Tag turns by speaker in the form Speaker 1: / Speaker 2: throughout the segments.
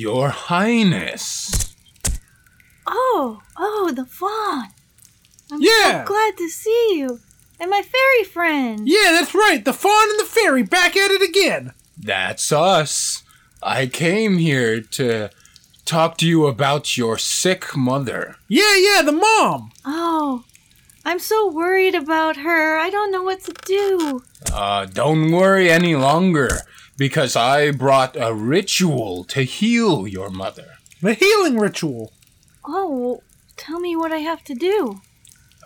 Speaker 1: Your Highness.
Speaker 2: Oh, oh, the fawn. I'm
Speaker 3: Yeah.
Speaker 2: so glad to see you. And my fairy friend.
Speaker 3: Yeah, that's right. The fawn and the fairy back at it again.
Speaker 1: That's us. I came here to talk to you about your sick mother.
Speaker 3: Yeah, yeah, the mom.
Speaker 2: Oh, I'm so worried about her. I don't know what to do.
Speaker 1: Uh, don't worry any longer, because I brought a ritual to heal your mother.
Speaker 3: The healing ritual.
Speaker 2: Oh, well, tell me what I have to do.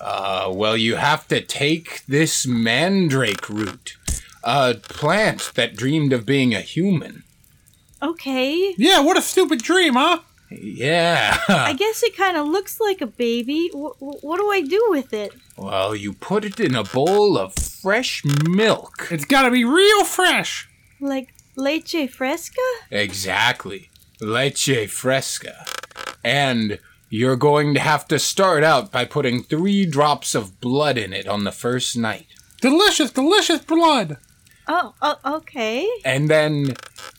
Speaker 1: Uh, well, you have to take this mandrake root, a plant that dreamed of being a human.
Speaker 2: Okay.
Speaker 3: Yeah, what a stupid dream, huh?
Speaker 1: Yeah.
Speaker 2: I guess it kind of looks like a baby. W- w- what do I do with it?
Speaker 1: well, you put it in a bowl of fresh milk.
Speaker 3: It's gotta be real fresh.
Speaker 2: Like leche fresca?
Speaker 1: Exactly. Leche fresca. And you're going to have to start out by putting three drops of blood in it on the first night.
Speaker 3: Delicious, delicious blood.
Speaker 2: Oh, uh, okay.
Speaker 1: And then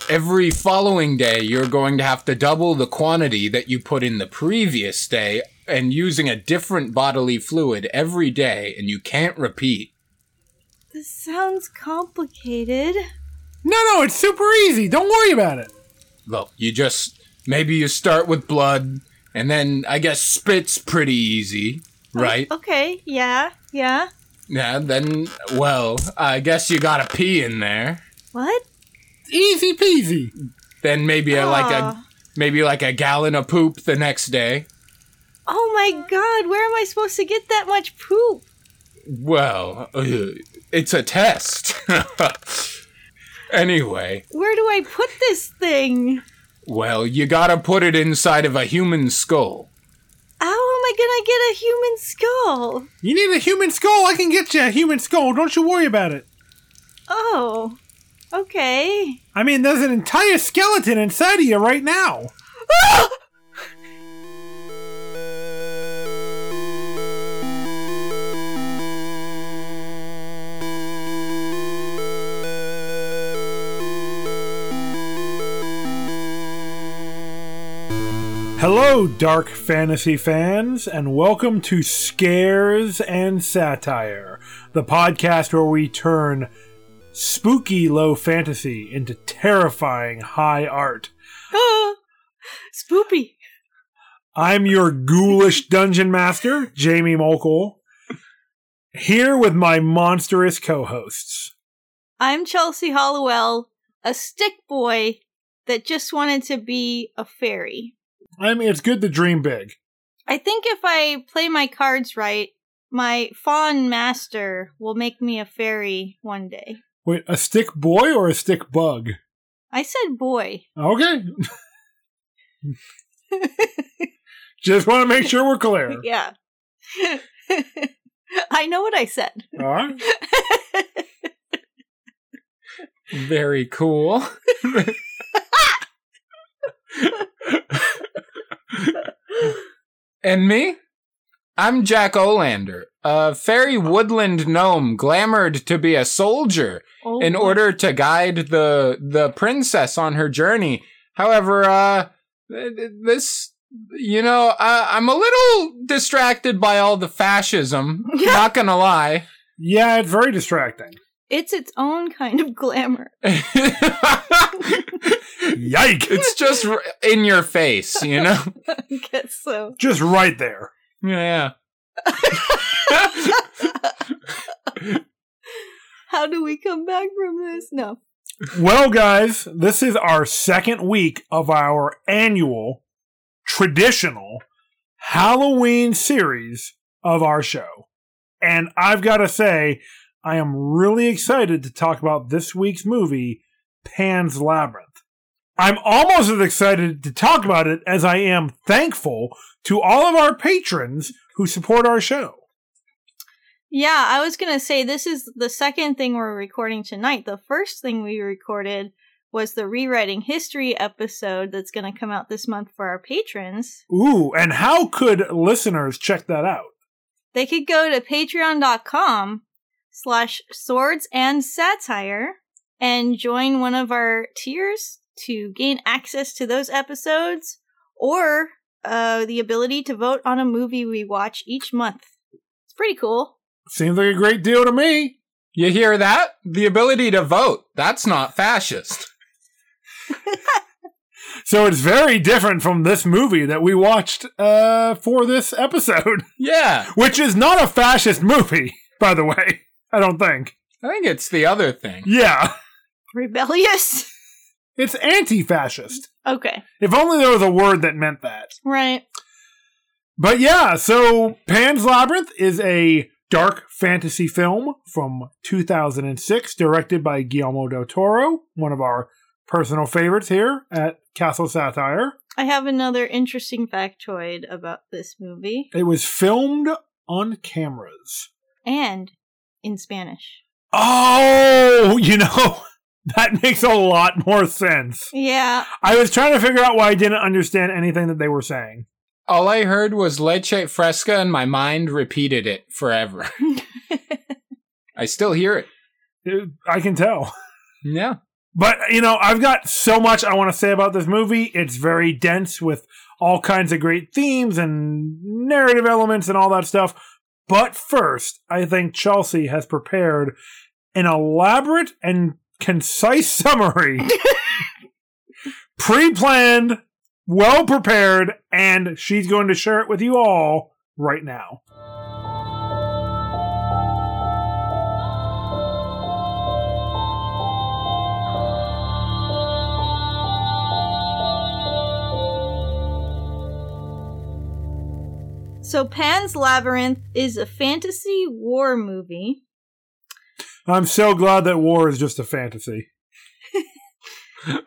Speaker 1: every following day, you're going to have to double the quantity that you put in the previous day and using a different bodily fluid every day, and you can't repeat.
Speaker 2: This sounds complicated.
Speaker 3: No, no, it's super easy. Don't worry about it.
Speaker 1: Look, you just maybe you start with blood, and then I guess spit's pretty easy, right?
Speaker 2: Okay, yeah, yeah.
Speaker 1: Yeah, then, well, I guess you gotta pee in there.
Speaker 2: What?
Speaker 3: Easy peasy.
Speaker 1: Then maybe a, like a maybe like a gallon of poop the next day.
Speaker 2: Oh my god, where am I supposed to get that much poop?
Speaker 1: Well, uh, it's a test. anyway,
Speaker 2: Where do I put this thing?
Speaker 1: well, you gotta put it inside of a human skull.
Speaker 2: How am I gonna get a human skull?
Speaker 3: You need a human skull? I can get you a human skull. Don't you worry about it.
Speaker 2: Oh, okay.
Speaker 3: I mean, there's an entire skeleton inside of you right now. Ah! Hello, dark fantasy fans, and welcome to Scares and Satire, the podcast where we turn spooky low fantasy into terrifying high art.
Speaker 2: Spoopy.
Speaker 3: I'm your ghoulish dungeon master, Jamie Mokel, here with my monstrous co hosts.
Speaker 2: I'm Chelsea Hollowell, a stick boy that just wanted to be a fairy.
Speaker 3: I mean, it's good to dream big.
Speaker 2: I think if I play my cards right, my fawn master will make me a fairy one day.
Speaker 3: Wait, a stick boy or a stick bug?
Speaker 2: I said boy.
Speaker 3: Okay. Just want to make sure we're clear.
Speaker 2: Yeah. I know what I said.
Speaker 3: All right.
Speaker 1: Very cool. And me? I'm Jack Olander, a fairy woodland gnome glamored to be a soldier
Speaker 2: Oh,
Speaker 1: in
Speaker 2: boy.
Speaker 1: order to guide the the princess on her journey. However, uh, th- th- this, you know, uh, I'm a little distracted by all the fascism. Not gonna lie.
Speaker 3: Yeah, it's very distracting.
Speaker 2: It's its own kind of glamour.
Speaker 3: Yike!
Speaker 1: it's just r- in your face, you know?
Speaker 2: I guess so.
Speaker 3: Just right there.
Speaker 1: Yeah. yeah.
Speaker 2: How do we come back from this? No.
Speaker 3: Well, guys, this is our second week of our annual traditional Halloween series of our show. And I've got to say, I am really excited to talk about this week's movie, Pan's Labyrinth. I'm almost as excited to talk about it as I am thankful to all of our patrons who support our show.
Speaker 2: Yeah, I was gonna say this is the second thing we're recording tonight. The first thing we recorded was the rewriting history episode that's gonna come out this month for our patrons.
Speaker 3: Ooh, and how could listeners check that out?
Speaker 2: They could go to patreon.com slash swords and satire and join one of our tiers to gain access to those episodes or uh, the ability to vote on a movie we watch each month. It's pretty cool.
Speaker 3: Seems like a great deal to me.
Speaker 1: You hear that? The ability to vote. That's not fascist.
Speaker 3: So it's very different from this movie that we watched uh, for this episode,
Speaker 1: Yeah.
Speaker 3: which is not a fascist movie, by the way. I don't think.
Speaker 1: I think it's the other thing.
Speaker 3: Yeah,
Speaker 2: Rebellious?
Speaker 3: it's anti-fascist.
Speaker 2: Okay.
Speaker 3: If only there was a word that meant that.
Speaker 2: Right.
Speaker 3: But yeah, so Pan's Labyrinth is a dark fantasy film from 2006, directed by Guillermo del Toro, one of our personal favorites here at Castle Satire.
Speaker 2: I have another interesting factoid about this movie
Speaker 3: It was filmed on cameras.
Speaker 2: and in Spanish.
Speaker 3: Oh, you know, that makes a lot more sense.
Speaker 2: Yeah.
Speaker 3: I was trying to figure out why I didn't understand anything that they were saying.
Speaker 1: All I heard was leche fresca and my mind repeated it forever. I still hear it.
Speaker 3: It- I can tell.
Speaker 1: Yeah.
Speaker 3: But, you know, I've got so much I want to say about this movie. It's very dense with all kinds of great themes and narrative elements and all that stuff. But first, I think Chelsea has prepared an elaborate and concise summary, pre planned, well prepared, and she's going to share it with you all right now.
Speaker 2: So Pan's Labyrinth is a fantasy war movie.
Speaker 3: I'm so glad that war is just a fantasy.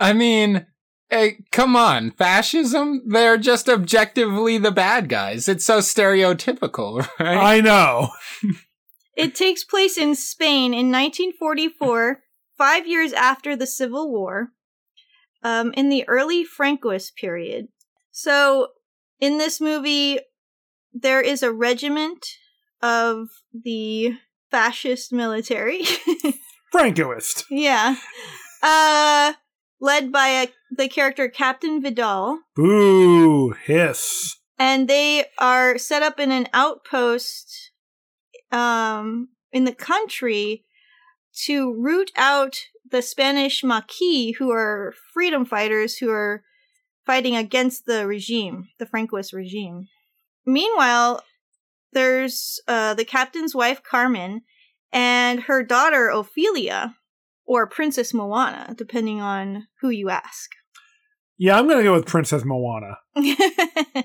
Speaker 1: I mean, hey, come on. Fascism? They're just objectively the bad guys. It's so stereotypical, right?
Speaker 3: I know.
Speaker 2: It takes place in Spain in 1944, five years after the Civil War, um, in the early Francoist period. So, in this movie, there is a regiment of the fascist military.
Speaker 3: Francoist.
Speaker 2: yeah. Uh, led by a, the character Captain Vidal.
Speaker 3: Boo, hiss.
Speaker 2: and they are set up in an outpost um in the country to root out the Spanish Maquis who are freedom fighters who are fighting against the regime, the Francoist regime. Meanwhile, there's uh the captain's wife Carmen and her daughter Ophelia or Princess Moanna, depending on who you ask.
Speaker 3: Yeah, I'm going to go with Princess Moanna.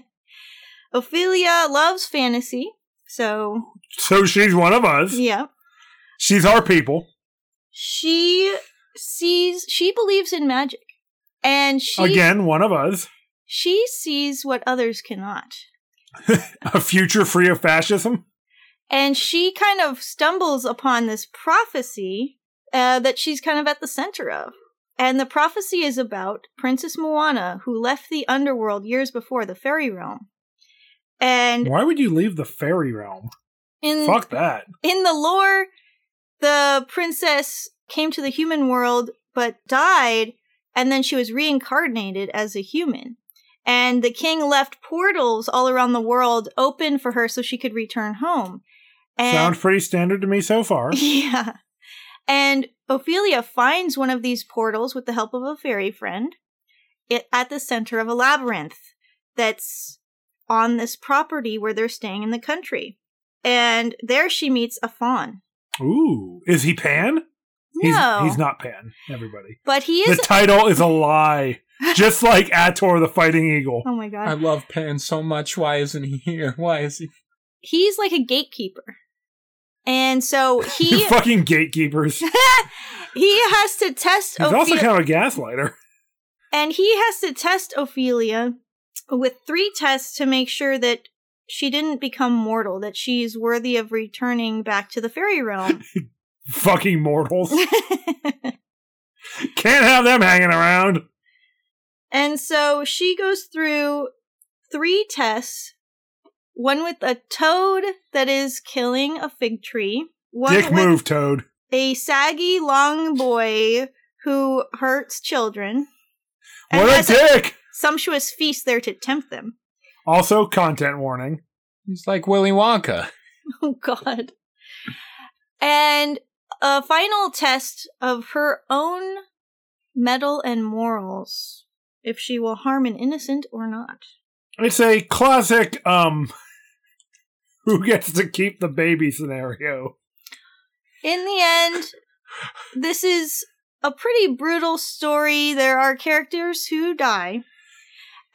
Speaker 2: Ophelia loves fantasy, so
Speaker 3: So she's one of us.
Speaker 2: yeah.
Speaker 3: She's our people.
Speaker 2: She sees she believes in magic. And she
Speaker 3: Again, one of us.
Speaker 2: she sees what others cannot.
Speaker 3: A future free of fascism.
Speaker 2: And she kind of stumbles upon this prophecy uh, that she's kind of at the center of. And the prophecy is about Princess Moanna, who left the underworld years before the fairy realm. And
Speaker 3: Why would you leave the fairy realm?
Speaker 2: in
Speaker 3: Fuck that.
Speaker 2: in the lore, the princess came to the human world but died, and then she was reincarnated as a human. And the king left portals all around the world open for her so she could return home. And
Speaker 3: Sounds pretty standard to me so far.
Speaker 2: yeah. And Ophelia finds one of these portals with the help of a fairy friend it, at the center of a labyrinth that's on this property where they're staying in the country. And there she meets a fawn.
Speaker 3: Ooh. Is he Pan? He's,
Speaker 2: No.
Speaker 3: he's not Pan, everybody.
Speaker 2: But he is.
Speaker 3: The title is a lie. Just like Ator the Fighting Eagle.
Speaker 2: oh my god.
Speaker 1: I love Pan so much. Why isn't he here? Why is he?
Speaker 2: He's like a gatekeeper. And so
Speaker 3: You
Speaker 2: he
Speaker 3: fucking gatekeepers.
Speaker 2: He has to test
Speaker 3: also
Speaker 2: Ophelia.
Speaker 3: Also kind of a gaslighter.
Speaker 2: And he has to test Ophelia with three tests to make sure that she didn't become mortal, that she's worthy of returning back to the fairy realm.
Speaker 3: Fucking mortals. Can't have them hanging around.
Speaker 2: and so she goes through three tests one with a toad that is killing a fig tree, one
Speaker 3: Dick
Speaker 2: with
Speaker 3: move, Toad.
Speaker 2: a saggy long boy who hurts children. and
Speaker 3: What a
Speaker 2: has
Speaker 3: dick!
Speaker 2: sumptuous feast there to tempt them.
Speaker 3: Also, content warning.
Speaker 1: He's like Willy Wonka.
Speaker 2: Oh God. And a final test of her own mettle and morals, if she will harm an innocent or not.
Speaker 3: It's a classic, um, who gets to keep the baby scenario.
Speaker 2: In the end, this is a pretty brutal story. There are characters who die.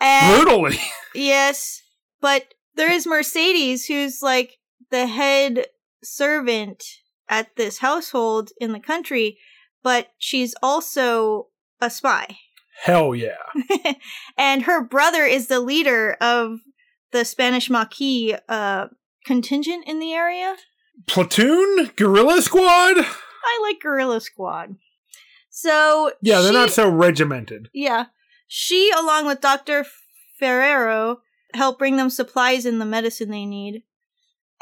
Speaker 2: And
Speaker 3: Brutally.
Speaker 2: Yes, but there is Mercedes, who's like the head servant at this household in the country, but she's also a spy.
Speaker 3: Hell yeah.
Speaker 2: and her brother is the leader of the Spanish Maquis uh, contingent in the area.
Speaker 3: Platoon? Guerrilla Squad?
Speaker 2: I like Guerrilla Squad. So
Speaker 3: Yeah, they're
Speaker 2: she-
Speaker 3: not so regimented.
Speaker 2: Yeah. She, along with Dr. Ferreiro, help bring them supplies and the medicine they need.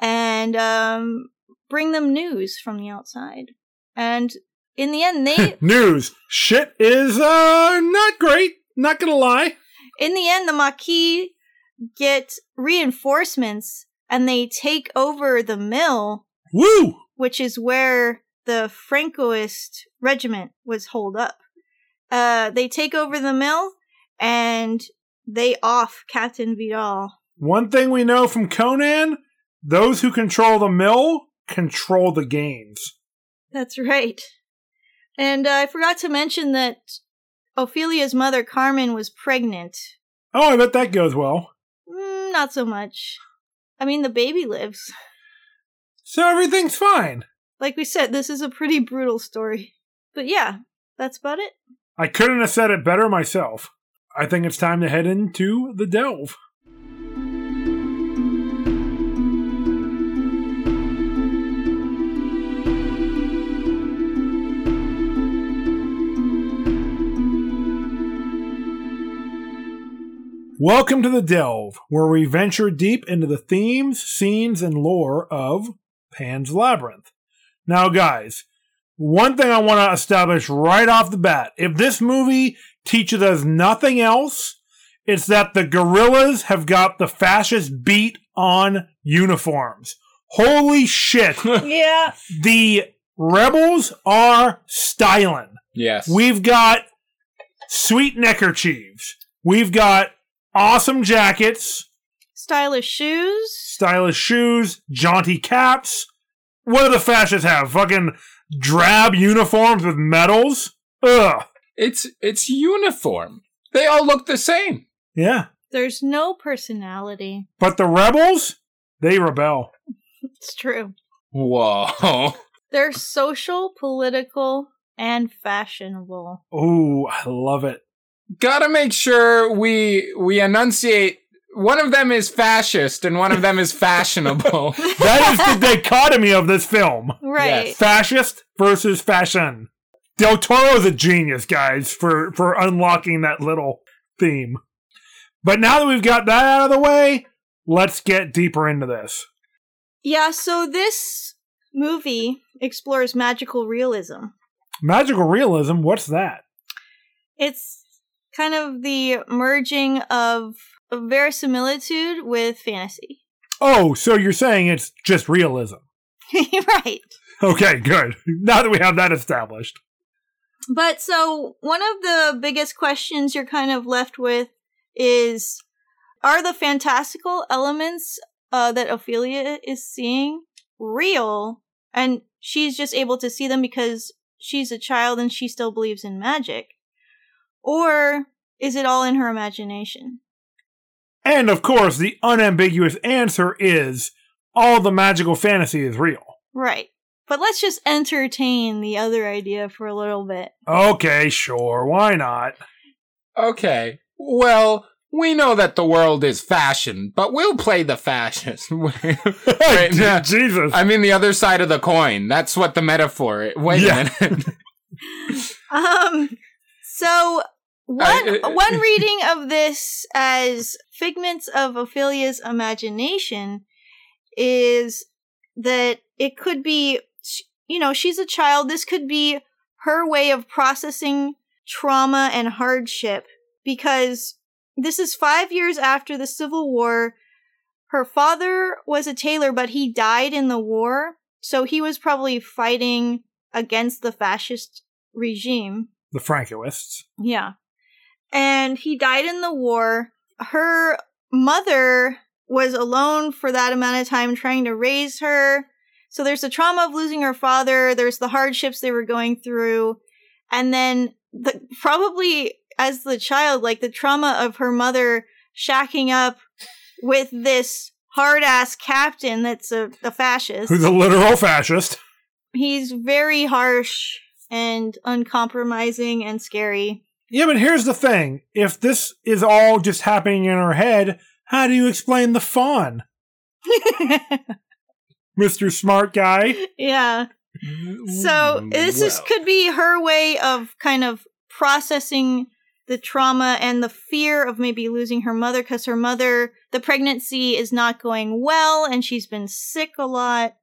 Speaker 2: And um, bring them news from the outside. And in the end, they
Speaker 3: News. Shit is, uh, not great. Not gonna lie.
Speaker 2: in the end, the Maquis get reinforcements and they take over the mill,
Speaker 3: Woo!
Speaker 2: which is where the Francoist regiment was holed up. Uh, they take over the mill and they off Captain Vidal.
Speaker 3: One thing we know from Conan those who control the mill control the gains.
Speaker 2: That's right. And uh, I forgot to mention that Ophelia's mother, Carmen, was pregnant.
Speaker 3: Oh, I bet that goes well.
Speaker 2: Mm, not so much. I mean, the baby lives.
Speaker 3: So everything's fine.
Speaker 2: Like we said, this is a pretty brutal story. But yeah, that's about it.
Speaker 3: I couldn't have said it better myself. I think it's time to head into the delve. Welcome to the Delve, where we venture deep into the themes, scenes, and lore of Pan's Labyrinth. Now, guys, one thing I want to establish right off the bat if this movie teaches us nothing else, it's that the guerrillas have got the fascist beat on uniforms. Holy shit.
Speaker 2: Yeah.
Speaker 3: the rebels are styling.
Speaker 1: Yes.
Speaker 3: We've got sweet neckerchiefs. We've got awesome jackets,
Speaker 2: Stylish shoes.
Speaker 3: stylish shoes, jaunty caps. What do the fascists have? Fucking drab uniforms with medals? Ugh.
Speaker 1: it's it's uniform. They all look the same.
Speaker 3: Yeah.
Speaker 2: There's no personality.
Speaker 3: But the rebels, they rebel.
Speaker 2: It's true.
Speaker 1: Whoa.
Speaker 2: They're social, political, and fashionable.
Speaker 3: Ooh, I love it.
Speaker 1: Gotta make sure we we enunciate. One of them is fascist and one of them is fashionable.
Speaker 3: That is the dichotomy of this film.
Speaker 2: Right.
Speaker 1: Yes.
Speaker 3: Fascist versus fashion. Del Toro's a genius, guys, for, for unlocking that little theme. But now that we've got that out of the way, let's get deeper into this.
Speaker 2: Yeah, so this movie explores magical realism.
Speaker 3: Magical realism, what's that?
Speaker 2: It's kind of the merging of verisimilitude with fantasy.
Speaker 3: Oh, so you're saying it's just realism.
Speaker 2: right.
Speaker 3: Okay, good. Now that we have that established.
Speaker 2: But so one of the biggest questions you're kind of left with is are the fantastical elements uh, that Ophelia is seeing real? And she's just able to see them because she's a child and she still believes in magic? Or is it all in her imagination?
Speaker 3: And of course, the unambiguous answer is all the magical fantasy is real.
Speaker 2: Right. But let's just entertain the other idea for a little bit.
Speaker 3: Okay, sure, why not?
Speaker 1: okay. Well, we know that the world is fashion, but we'll play the fascist. Wait, no,
Speaker 3: Jesus.
Speaker 1: I mean the other side of the coin. That's what the metaphor. Is. Wait
Speaker 3: Yeah.
Speaker 1: a minute.
Speaker 2: Um, so one
Speaker 1: I- uh,
Speaker 2: one reading of this as figments of Ophelia's imagination is that it could be, you know, she's a child. This could be her way of processing trauma and hardship because this is five years after the Civil War. Her father was a tailor, but he died in the war. So he was probably fighting against the fascist regime.
Speaker 3: The Francoists.
Speaker 2: Yeah. And he died in the war. Her mother was alone for that amount of time trying to raise her. So there's the trauma of losing her father, there's the hardships they were going through, and then the probably as the child, like the trauma of her mother shacking up with this hard ass captain that's a, a fascist.
Speaker 3: Who's a literal fascist.
Speaker 2: He's very harsh and uncompromising and scary.
Speaker 3: Yeah, but here's the thing. If this is all just happening in her head, how do you explain the fawn? Mr. Smart Guy?
Speaker 2: yeah. So this is could be her way of kind of processing the trauma and the fear of maybe losing her mother because her mother the pregnancy is not going well and she's been sick a lot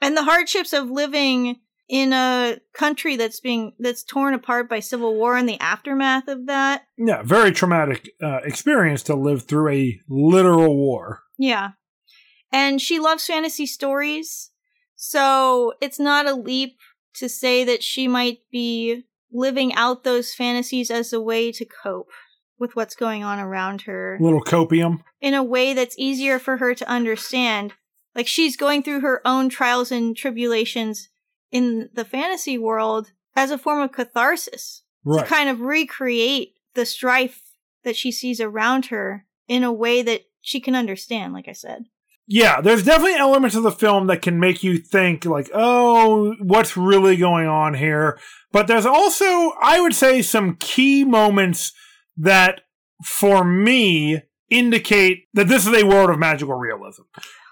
Speaker 2: and the hardships of living in a country that's being that's torn apart by civil war and the aftermath of that
Speaker 3: Yeah, very traumatic uh, experience to live through a literal war.
Speaker 2: Yeah. And she loves fantasy stories. So it's not a leap to say that she might be living out those fantasies as a way to cope with what's going on around her
Speaker 3: A little copium.
Speaker 2: in a way that's easier for her to understand. Like she's going through her own trials and tribulations in the fantasy world as a form of catharsis
Speaker 3: Right.
Speaker 2: to kind of recreate the strife that she sees around her in a way that she can understand, like I said.
Speaker 3: yeah, there's definitely elements of the film that can make you think, like, oh, what's really going on here? But there's also, I would say, some key moments that, for me, indicate that this is a world of magical realism.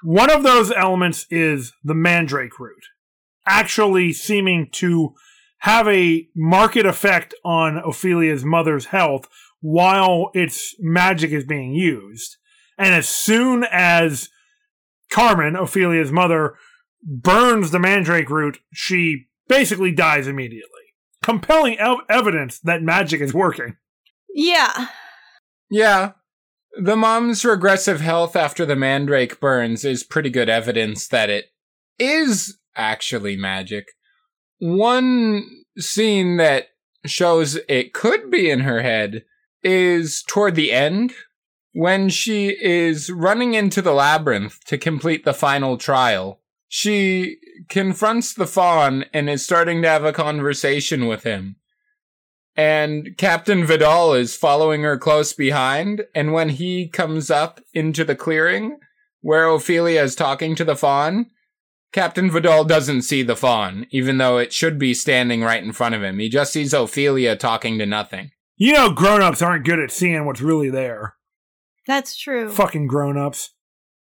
Speaker 3: One of those elements is the mandrake root actually seeming to have a market effect on Ophelia's mother's health while its magic is being used. And as soon as Carmen, Ophelia's mother, burns the mandrake root, she basically dies immediately. Compelling ev- evidence that magic is working.
Speaker 2: Yeah.
Speaker 1: Yeah. The mom's regressive health after the mandrake burns is pretty good evidence that it is actually magic. One scene that shows it could be in her head is toward the end when she is running into the labyrinth to complete the final trial. She confronts the fawn and is starting to have a conversation with him and Captain Vidal is following her close behind. And when he comes up into the clearing where Ophelia is talking to the fawn, Captain Vidal doesn't see the fawn, even though it should be standing right in front of him. He just sees Ophelia talking to nothing.
Speaker 3: You know, grown ups aren't good at seeing what's really there.
Speaker 2: That's true.
Speaker 3: Fucking grown ups.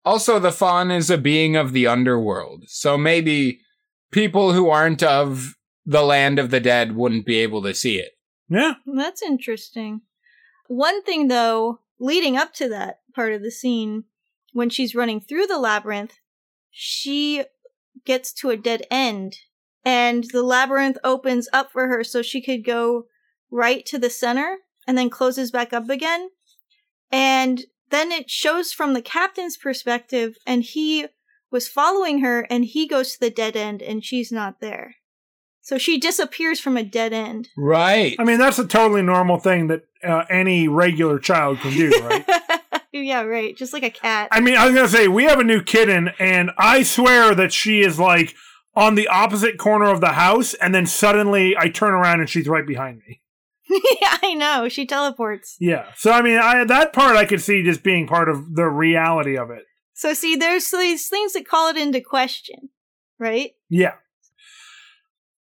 Speaker 1: Also, the fawn is a being of the underworld, so maybe people who aren't of the land of the dead wouldn't be able to see it.
Speaker 3: Yeah.
Speaker 2: That's interesting. One thing, though, leading up to that part of the scene, when she's running through the labyrinth, she gets to a dead end, and the labyrinth opens up for her so she could go right to the center and then closes back up again. And then it shows from the captain's perspective, and he was following her, and he goes to the dead end, and she's not there. So she disappears from a dead end.
Speaker 1: Right.
Speaker 3: I mean, that's a totally normal thing that uh, any regular child can do, right?
Speaker 2: yeah, right. Just like a cat.
Speaker 3: I mean, I was gonna say we have a new kitten, and I swear that she is like on the opposite corner of the house, and then suddenly I turn around and she's right behind me.
Speaker 2: yeah, I know. She teleports.
Speaker 3: Yeah. So I mean, I, that part I could see just being part of the reality of it.
Speaker 2: So see, there's these things that call it into question, right?
Speaker 3: Yeah.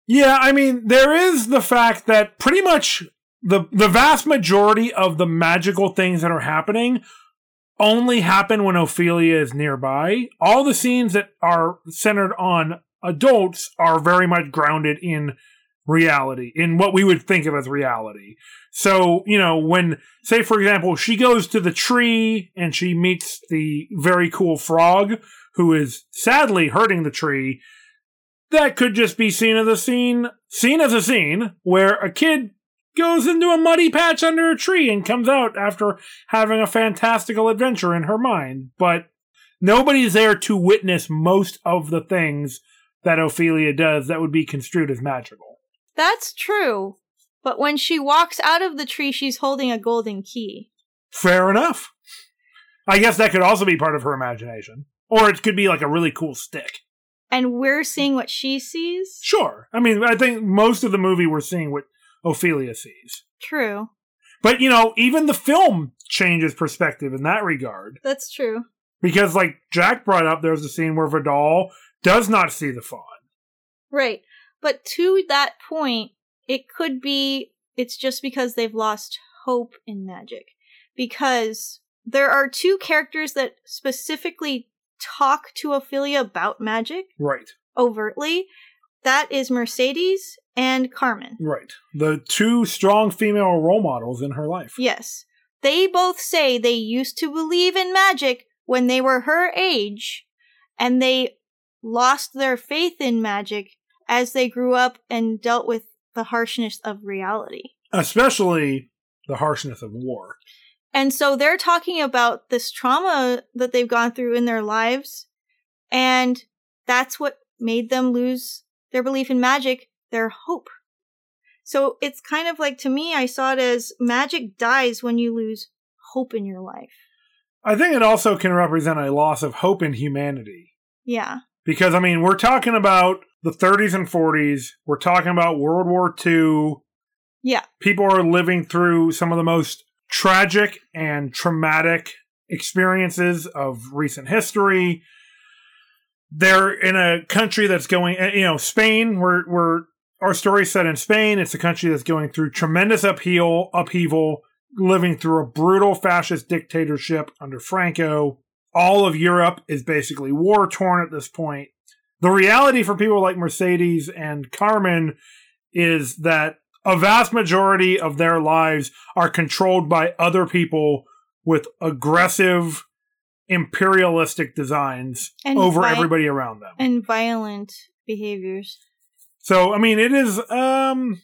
Speaker 3: Yeah, I mean, there is the fact that pretty much the the vast majority of the magical things that are happening only happen when Ophelia is nearby. All the scenes that are centered on adults are very much grounded in reality, in what we would think of as reality. So, you know, when, say, for example, she goes to the tree and she meets the very cool frog who is sadly hurting the tree, that could just be seen as a scene, seen as a scene where a kid goes into a muddy patch under a tree and comes out after having a fantastical adventure in her mind. But nobody's there to witness most of the things that Ophelia does that would be construed as magical.
Speaker 2: That's true. But when she walks out of the tree, she's holding a golden key.
Speaker 3: Fair enough. I guess that could also be part of her imagination. Or it could be like a really cool stick.
Speaker 2: And we're seeing what she sees?
Speaker 3: Sure. I mean, I think most of the movie we're seeing what Ophelia sees.
Speaker 2: True.
Speaker 3: But, you know, even the film changes perspective in that regard.
Speaker 2: That's true.
Speaker 3: Because, like Jack brought up, there's a scene where Vidal does not see the fawn.
Speaker 2: Right. But to that point, it could be it's just because they've lost hope in magic. Because there are two characters that specifically talk to Ophelia about magic
Speaker 3: Right.
Speaker 2: overtly. That is Mercedes and Carmen.
Speaker 3: Right. The two strong female role models in her life.
Speaker 2: Yes. They both say they used to believe in magic when they were her age, and they lost their faith in magic as they grew up and dealt with the harshness of reality.
Speaker 3: Especially the harshness of war.
Speaker 2: And so they're talking about this trauma that they've gone through in their lives, and that's what made them lose their belief in magic, their hope. So it's kind of like to me, I saw it as magic dies when you lose hope in your life.
Speaker 3: I think it also can represent a loss of hope in humanity.
Speaker 2: Yeah.
Speaker 3: Because, I mean, we're talking about the 30s and 40s, we're talking about World War II.
Speaker 2: Yeah.
Speaker 3: People are living through some of the most tragic and traumatic experiences of recent history. They're in a country that's going, eh, you know, Spain, we're, we're, our story set in Spain. It's a country that's going through tremendous upheaval, upheaval, living through a brutal fascist dictatorship under Franco. All of Europe is basically war torn at this point. The reality for people like Mercedes and Carmen is that a vast majority of their lives are controlled by other people with aggressive imperialistic designs
Speaker 2: And
Speaker 3: over
Speaker 2: vi-
Speaker 3: everybody around them.
Speaker 2: And violent behaviors.
Speaker 3: So, I mean, it is um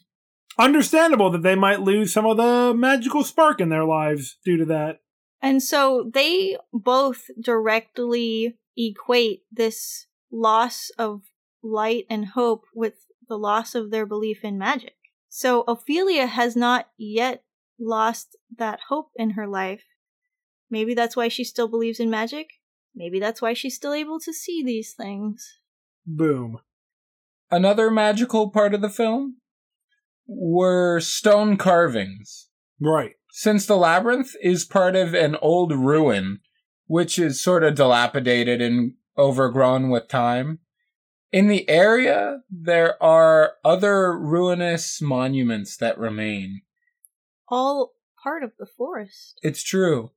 Speaker 3: understandable that they might lose some of the magical spark in their lives due to that.
Speaker 2: And so they both directly equate this loss of light and hope with the loss of their belief in magic. So Ophelia has not yet lost that hope in her life. Maybe that's why she still believes in magic. Maybe that's why she's still able to see these things.
Speaker 3: Boom.
Speaker 1: Another magical part of the film were stone carvings.
Speaker 3: Right.
Speaker 1: Since the labyrinth is part of an old ruin, which is sort of dilapidated and overgrown with time, in the area there are other ruinous monuments that remain.
Speaker 2: All part of the forest.
Speaker 1: It's true.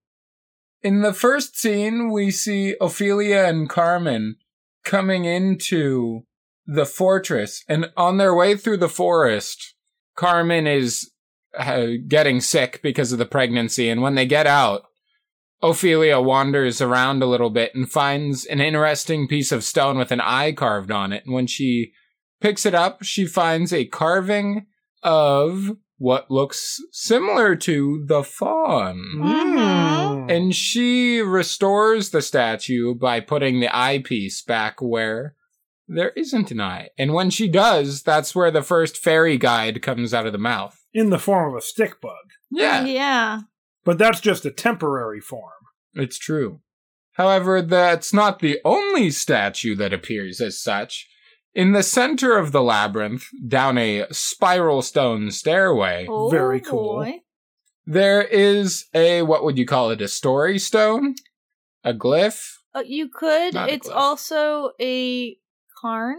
Speaker 1: In the first scene, we see Ophelia and Carmen coming into the fortress, and on their way through the forest, Carmen is uh, getting sick because of the pregnancy, and when they get out, Ophelia wanders around a little bit and finds an interesting piece of stone with an eye carved on it. And when she picks it up, she finds a carving of what looks similar to the fawn.
Speaker 2: Mhm.
Speaker 1: And she restores the statue by putting the eyepiece back where there isn't an eye. And when she does, that's where the first fairy guide comes out of the mouth.
Speaker 3: In the form of a stick bug.
Speaker 1: Yeah,
Speaker 2: Yeah.
Speaker 3: But that's just a temporary form.
Speaker 1: it's true. However, that's not the only statue that appears as such. In the center of the labyrinth, down a spiral stone stairway,
Speaker 2: Oh,
Speaker 3: Very cool.
Speaker 2: boy.
Speaker 1: there is a, what would you call it, a story stone? A glyph?
Speaker 2: Uh, you could.
Speaker 1: Not
Speaker 2: it's
Speaker 1: glyph.
Speaker 2: also a cairn.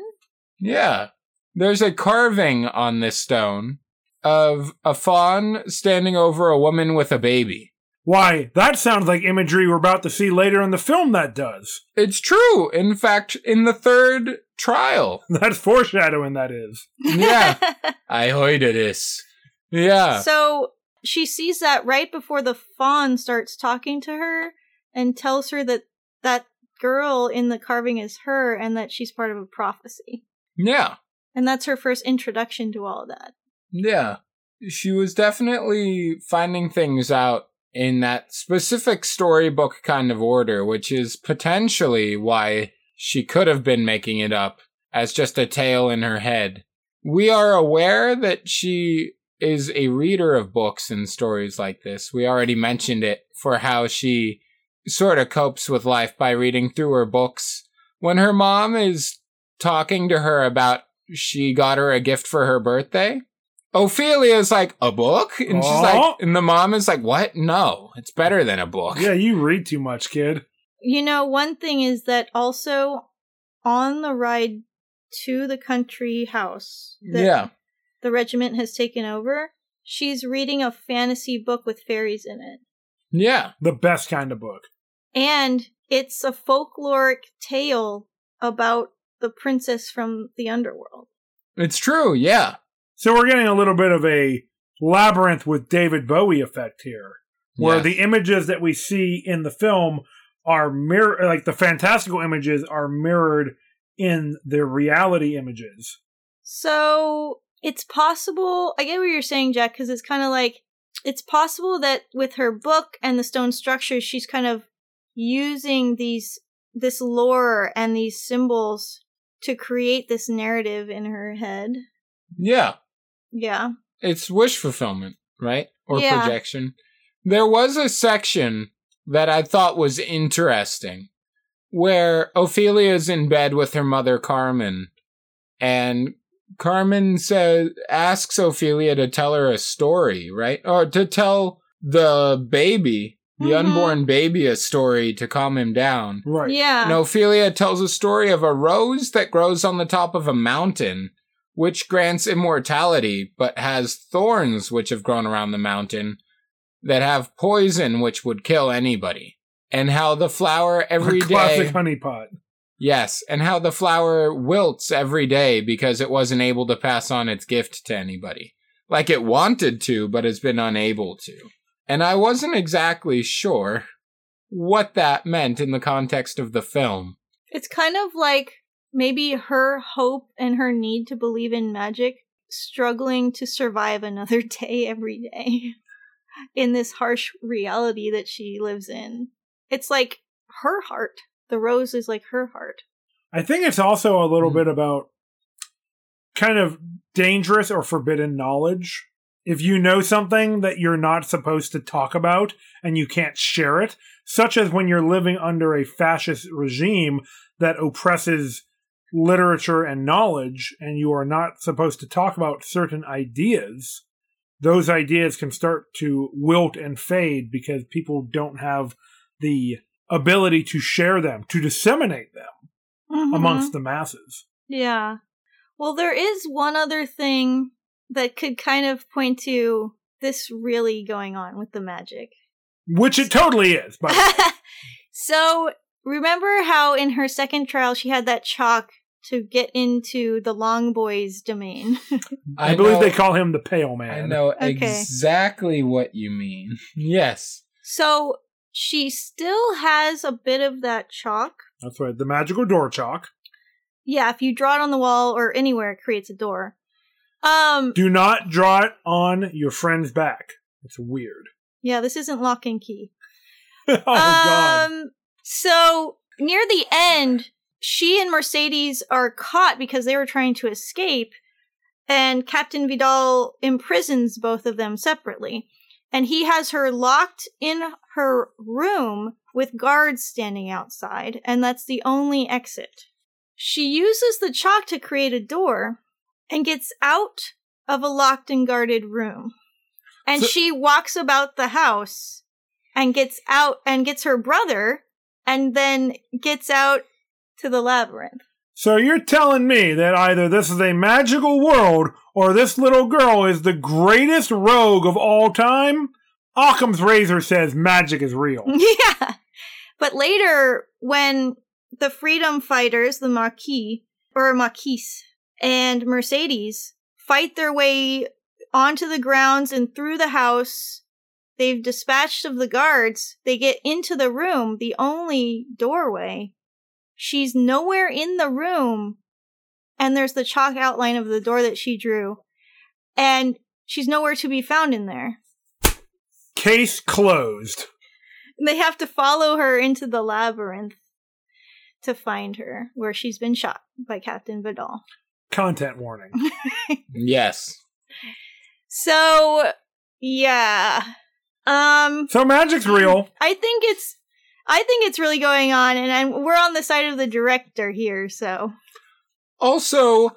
Speaker 1: Yeah. There's a carving on this stone of a fawn standing over a woman with a baby.
Speaker 3: Why, that sounds like imagery we're about to see later in the film that does.
Speaker 1: It's true. In fact, in the third trial.
Speaker 3: That's foreshadowing, that is.
Speaker 1: Yeah. I heard this. Yeah.
Speaker 2: So she sees that right before the fawn starts talking to her and tells her that that girl in the carving is her and that she's part of a prophecy.
Speaker 1: Yeah.
Speaker 2: And that's her first introduction to all of that.
Speaker 1: Yeah. She was definitely finding things out in that specific storybook kind of order, which is potentially why she could have been making it up as just a tale in her head. We are aware that she is a reader of books and stories like this. We already mentioned it for how she sort of copes with life by reading through her books. When her mom is talking to her about she got her a gift for her birthday, Ophelia is like, a book? And she's like, and the mom is like, what? No, it's better than a book.
Speaker 3: Yeah, you read too much, kid.
Speaker 2: You know, one thing is that also on the ride to the country house that
Speaker 1: yeah.
Speaker 2: the regiment has taken over, she's reading a fantasy book with fairies in it.
Speaker 1: Yeah.
Speaker 3: The best kind of book.
Speaker 2: And it's a folkloric tale about the princess from the underworld.
Speaker 1: It's true. Yeah.
Speaker 3: So we're getting a little bit of a labyrinth with David Bowie effect here, where
Speaker 1: Yes.
Speaker 3: the images that we see in the film are mirror, like the fantastical images are mirrored in the reality images.
Speaker 2: So it's possible. I get what you're saying, Jack, because it's kind of like it's possible that with her book and the stone structures, she's kind of using these this lore and these symbols to create this narrative in her head.
Speaker 1: Yeah.
Speaker 2: Yeah.
Speaker 1: It's wish fulfillment, right? Or
Speaker 2: Yeah.
Speaker 1: projection. There was a section that I thought was interesting where Ophelia's in bed with her mother Carmen and Carmen says asks Ophelia to tell her a story, right? Or to tell the baby, the
Speaker 2: Mhm.
Speaker 1: unborn baby a story to calm him down.
Speaker 3: Right.
Speaker 2: Yeah.
Speaker 1: And Ophelia tells a story of a rose that grows on the top of a mountain, which grants immortality, but has thorns which have grown around the mountain that have poison which would kill anybody. And how the flower every
Speaker 3: A classic
Speaker 1: day.
Speaker 3: honeypot.
Speaker 1: Yes, and how the flower wilts every day because it wasn't able to pass on its gift to anybody. Like it wanted to, but has been unable to. And I wasn't exactly sure what that meant in the context of the film.
Speaker 2: It's kind of like maybe her hope and her need to believe in magic struggling to survive another day every day in this harsh reality that she lives in. It's like her heart. The rose is like her heart.
Speaker 3: I think it's also a little
Speaker 1: Hmm.
Speaker 3: bit about kind of dangerous or forbidden knowledge. If you know something that you're not supposed to talk about and you can't share it, such as when you're living under a fascist regime that oppresses literature and knowledge, and you are not supposed to talk about certain ideas, those ideas can start to wilt and fade because people don't have the ability to share them, to disseminate them
Speaker 2: Mhm.
Speaker 3: amongst the masses.
Speaker 2: Yeah. Well, there is one other thing that could kind of point to this really going on with the magic.
Speaker 3: Which it totally is,
Speaker 2: so, remember how in her second trial she had that chalk to get into the long boy's domain?
Speaker 3: I, believe
Speaker 1: know-
Speaker 3: they call him the Pale Man.
Speaker 1: I know
Speaker 2: Okay.
Speaker 1: exactly what you mean. Yes.
Speaker 2: so, she still has a bit of that chalk.
Speaker 3: That's right, the magical door chalk.
Speaker 2: Yeah, if you draw it on the wall or anywhere, it creates a door. Um,
Speaker 3: Do not draw it on your friend's back. It's weird.
Speaker 2: yeah, this isn't lock and key.
Speaker 3: oh god.
Speaker 2: Um, so near the end, she and Mercedes are caught because they were trying to escape, and Captain Vidal imprisons both of them separately. And he has her locked in her room with guards standing outside, and that's the only exit. She uses the chalk to create a door and gets out of a locked and guarded room. And
Speaker 3: So-
Speaker 2: she walks about the house and gets out and gets her brother and then gets out to the labyrinth.
Speaker 3: So you're telling me that either this is a magical world or this little girl is the greatest rogue of all time? Occam's razor says magic is real.
Speaker 2: yeah. But later, when the freedom fighters, the Marquis, or Marquise, and Mercedes fight their way onto the grounds and through the house, they've dispatched of the guards. They get into the room, the only doorway. She's nowhere in the room, and there's the chalk outline of the door that she drew, and she's nowhere to be found in there.
Speaker 3: Case closed.
Speaker 2: And they have to follow her into the labyrinth to find her, where she's been shot by Captain Vidal.
Speaker 3: Content warning.
Speaker 1: Yes.
Speaker 2: So, yeah. Um,
Speaker 3: So magic's real.
Speaker 2: I think it's, I think it's really going on, and I'm, we're on the side of the director here. So,
Speaker 1: Also,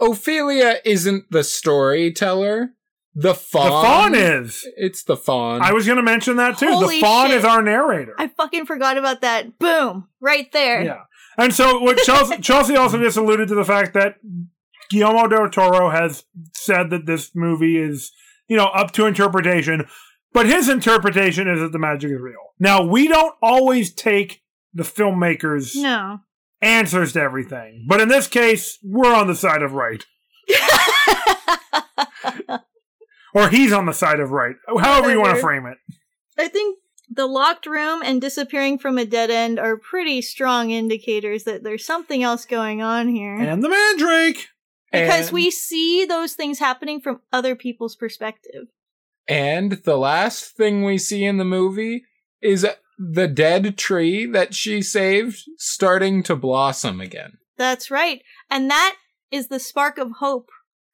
Speaker 1: Ophelia isn't the storyteller. The fawn.
Speaker 3: The fawn is.
Speaker 1: It's the fawn.
Speaker 3: I was going to mention that too.
Speaker 2: Holy
Speaker 3: the fawn
Speaker 2: shit.
Speaker 3: is our narrator.
Speaker 2: I fucking forgot about that. Boom, right there.
Speaker 3: Yeah. And so what Chelsea, Chelsea also just alluded to the fact that Guillermo del Toro has said that this movie is, you know, up to interpretation, but his interpretation is that the magic is real. Now, we don't always take the filmmaker's
Speaker 2: No.
Speaker 3: answers to everything, but in this case, we're on the side of right. Or he's on the side of right. However you want to frame it.
Speaker 2: I think the locked room and disappearing from a dead end are pretty strong indicators that there's something else going on here.
Speaker 3: And the mandrake.
Speaker 2: because
Speaker 1: And-
Speaker 2: we see those things happening from other people's perspective.
Speaker 1: And the last thing we see in the movie is the dead tree that she saved starting to blossom again.
Speaker 2: That's right. And that is the spark of hope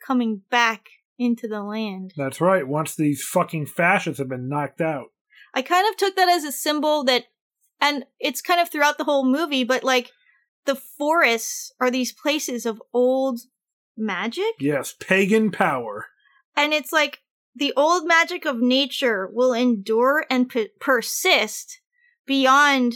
Speaker 2: coming back into the land.
Speaker 3: That's right. Once these fucking fascists have been knocked out.
Speaker 2: I kind of took that as a symbol that, and it's kind of throughout the whole movie, but like the forests are these places of old magic.
Speaker 3: Yes, pagan power.
Speaker 2: And it's like the old magic of nature will endure and pe- persist beyond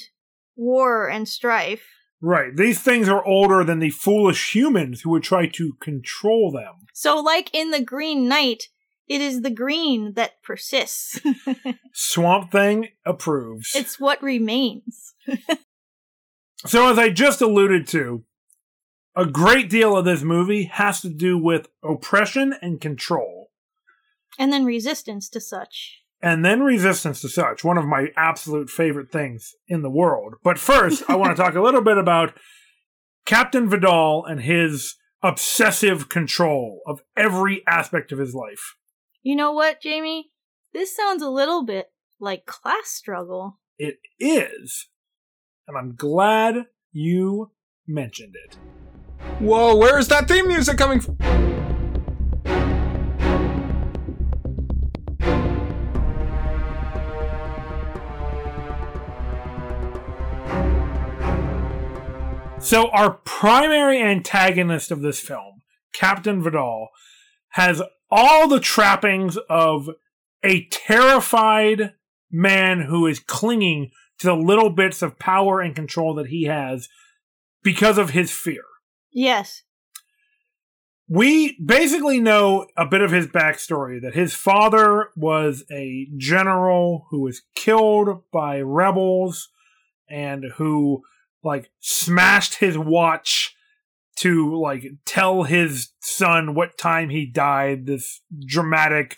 Speaker 2: war and strife.
Speaker 3: Right. These things are older than the foolish humans who would try to control them.
Speaker 2: So, like in The Green Knight, it is the green that persists.
Speaker 3: Swamp Thing approves.
Speaker 2: it's what remains.
Speaker 3: so, as I just alluded to, a great deal of this movie has to do with oppression and control,
Speaker 2: And then resistance to such.
Speaker 3: and then resistance to such. One of my absolute favorite things in the world. But first, I want to talk a little bit about Captain Vidal and his obsessive control of every aspect of his life.
Speaker 2: You know what, Jamie? This sounds a little bit like class struggle.
Speaker 3: It is. And I'm glad you mentioned it.
Speaker 1: Whoa, where is that theme music coming from?
Speaker 3: So, our primary antagonist of this film, Captain Vidal, has all the trappings of a terrified man who is clinging to the little bits of power and control that he has because of his fear.
Speaker 2: Yes.
Speaker 3: we basically know a bit of his backstory that his father was a general who was killed by rebels and who like smashed his watch to like tell his son what time he died this dramatic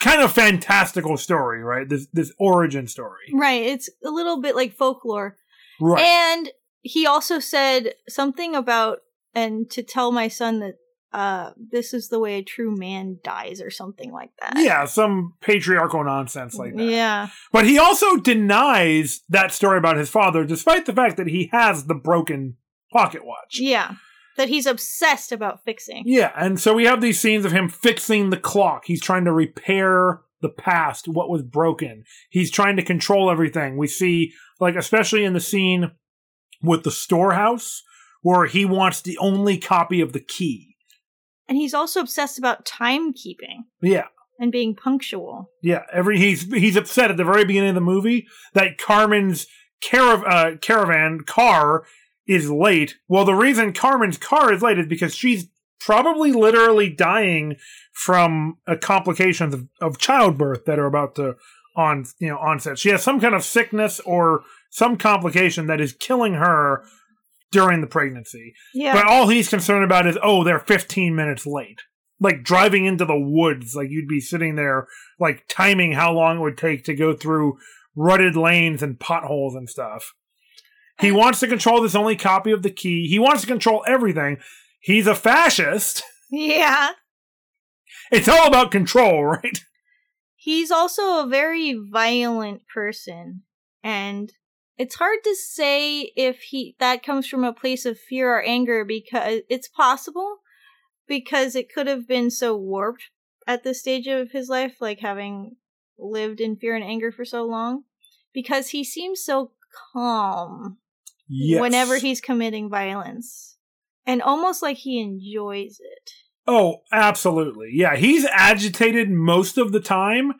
Speaker 3: kind of fantastical story right this this origin story
Speaker 2: Right. It's a little bit like folklore.
Speaker 3: right
Speaker 2: And he also said something about, and to tell my son that uh, this is the way a true man dies, or something like that.
Speaker 3: yeah some patriarchal nonsense like that
Speaker 2: Yeah.
Speaker 3: But he also denies that story about his father, despite the fact that he has the broken pocket watch.
Speaker 2: Yeah. That he's obsessed about fixing.
Speaker 3: Yeah, and so we have these scenes of him fixing the clock. He's trying to repair the past, what was broken. He's trying to control everything. We see, like, especially in the scene with the storehouse, where he wants the only copy of the key.
Speaker 2: And he's also obsessed about timekeeping
Speaker 3: Yeah.
Speaker 2: and being punctual.
Speaker 3: Yeah, every he's he's upset at the very beginning of the movie that Carmen's carav- uh, caravan car is late. Well, the reason Carmen's car is late is because she's probably literally dying from uh, complications of, of childbirth that are about to on you know onset. She has some kind of sickness or some complication that is killing her during the pregnancy.
Speaker 2: Yeah.
Speaker 3: But all he's concerned about is, oh, they're 15 minutes late. Like driving into the woods, like you'd be sitting there, like timing how long it would take to go through rutted lanes and potholes and stuff. He wants to control this only copy of the key. He wants to control everything. He's a fascist.
Speaker 2: Yeah.
Speaker 3: It's all about control, right?
Speaker 2: He's also a very violent person. And it's hard to say if he that comes from a place of fear or anger because it's possible because it could have been so warped at this stage of his life, like having lived in fear and anger for so long. Because he seems so calm
Speaker 3: Yes.
Speaker 2: whenever he's committing violence. And almost like he enjoys it.
Speaker 3: Oh, absolutely. Yeah, he's agitated most of the time,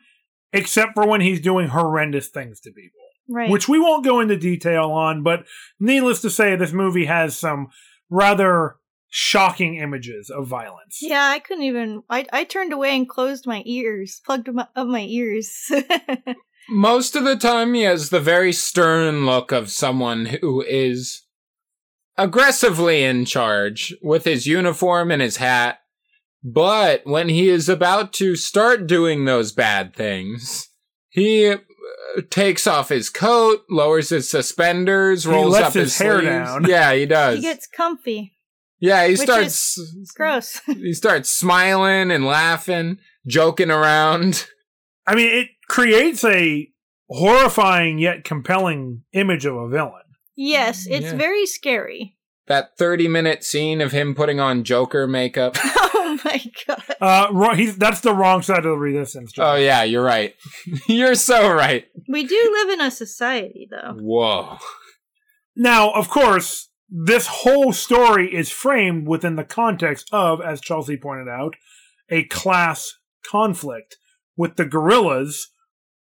Speaker 3: except for when he's doing horrendous things to people.
Speaker 2: Right.
Speaker 3: which we won't go into detail on, but needless to say, this movie has some rather shocking images of violence.
Speaker 2: Yeah, I couldn't even. I I turned away and closed my ears, plugged my, up my ears.
Speaker 1: Most of the time, he has the very stern look of someone who is aggressively in charge with his uniform and his hat. But when he is about to start doing those bad things, he takes off his coat, lowers his suspenders,
Speaker 3: He
Speaker 1: rolls up
Speaker 3: his
Speaker 1: his,
Speaker 3: hair
Speaker 1: sleeves.
Speaker 3: down.
Speaker 1: Yeah, he does.
Speaker 2: he gets comfy.
Speaker 1: yeah, he
Speaker 2: which
Speaker 1: starts.
Speaker 2: It's gross.
Speaker 1: He starts smiling and laughing, joking around.
Speaker 3: I mean, it creates a horrifying yet compelling image of a villain.
Speaker 2: yes, it's
Speaker 1: Yeah.
Speaker 2: very scary.
Speaker 1: That 30 minute scene of him putting on Joker makeup.
Speaker 2: Oh my god.
Speaker 3: Uh, wro- he's, that's the wrong side of the resistance.
Speaker 1: Oh, yeah, you're right. you're so right.
Speaker 2: We do live in a society, though.
Speaker 1: Whoa.
Speaker 3: Now, of course, this whole story is framed within the context of, as Chelsea pointed out, a class conflict with the guerrillas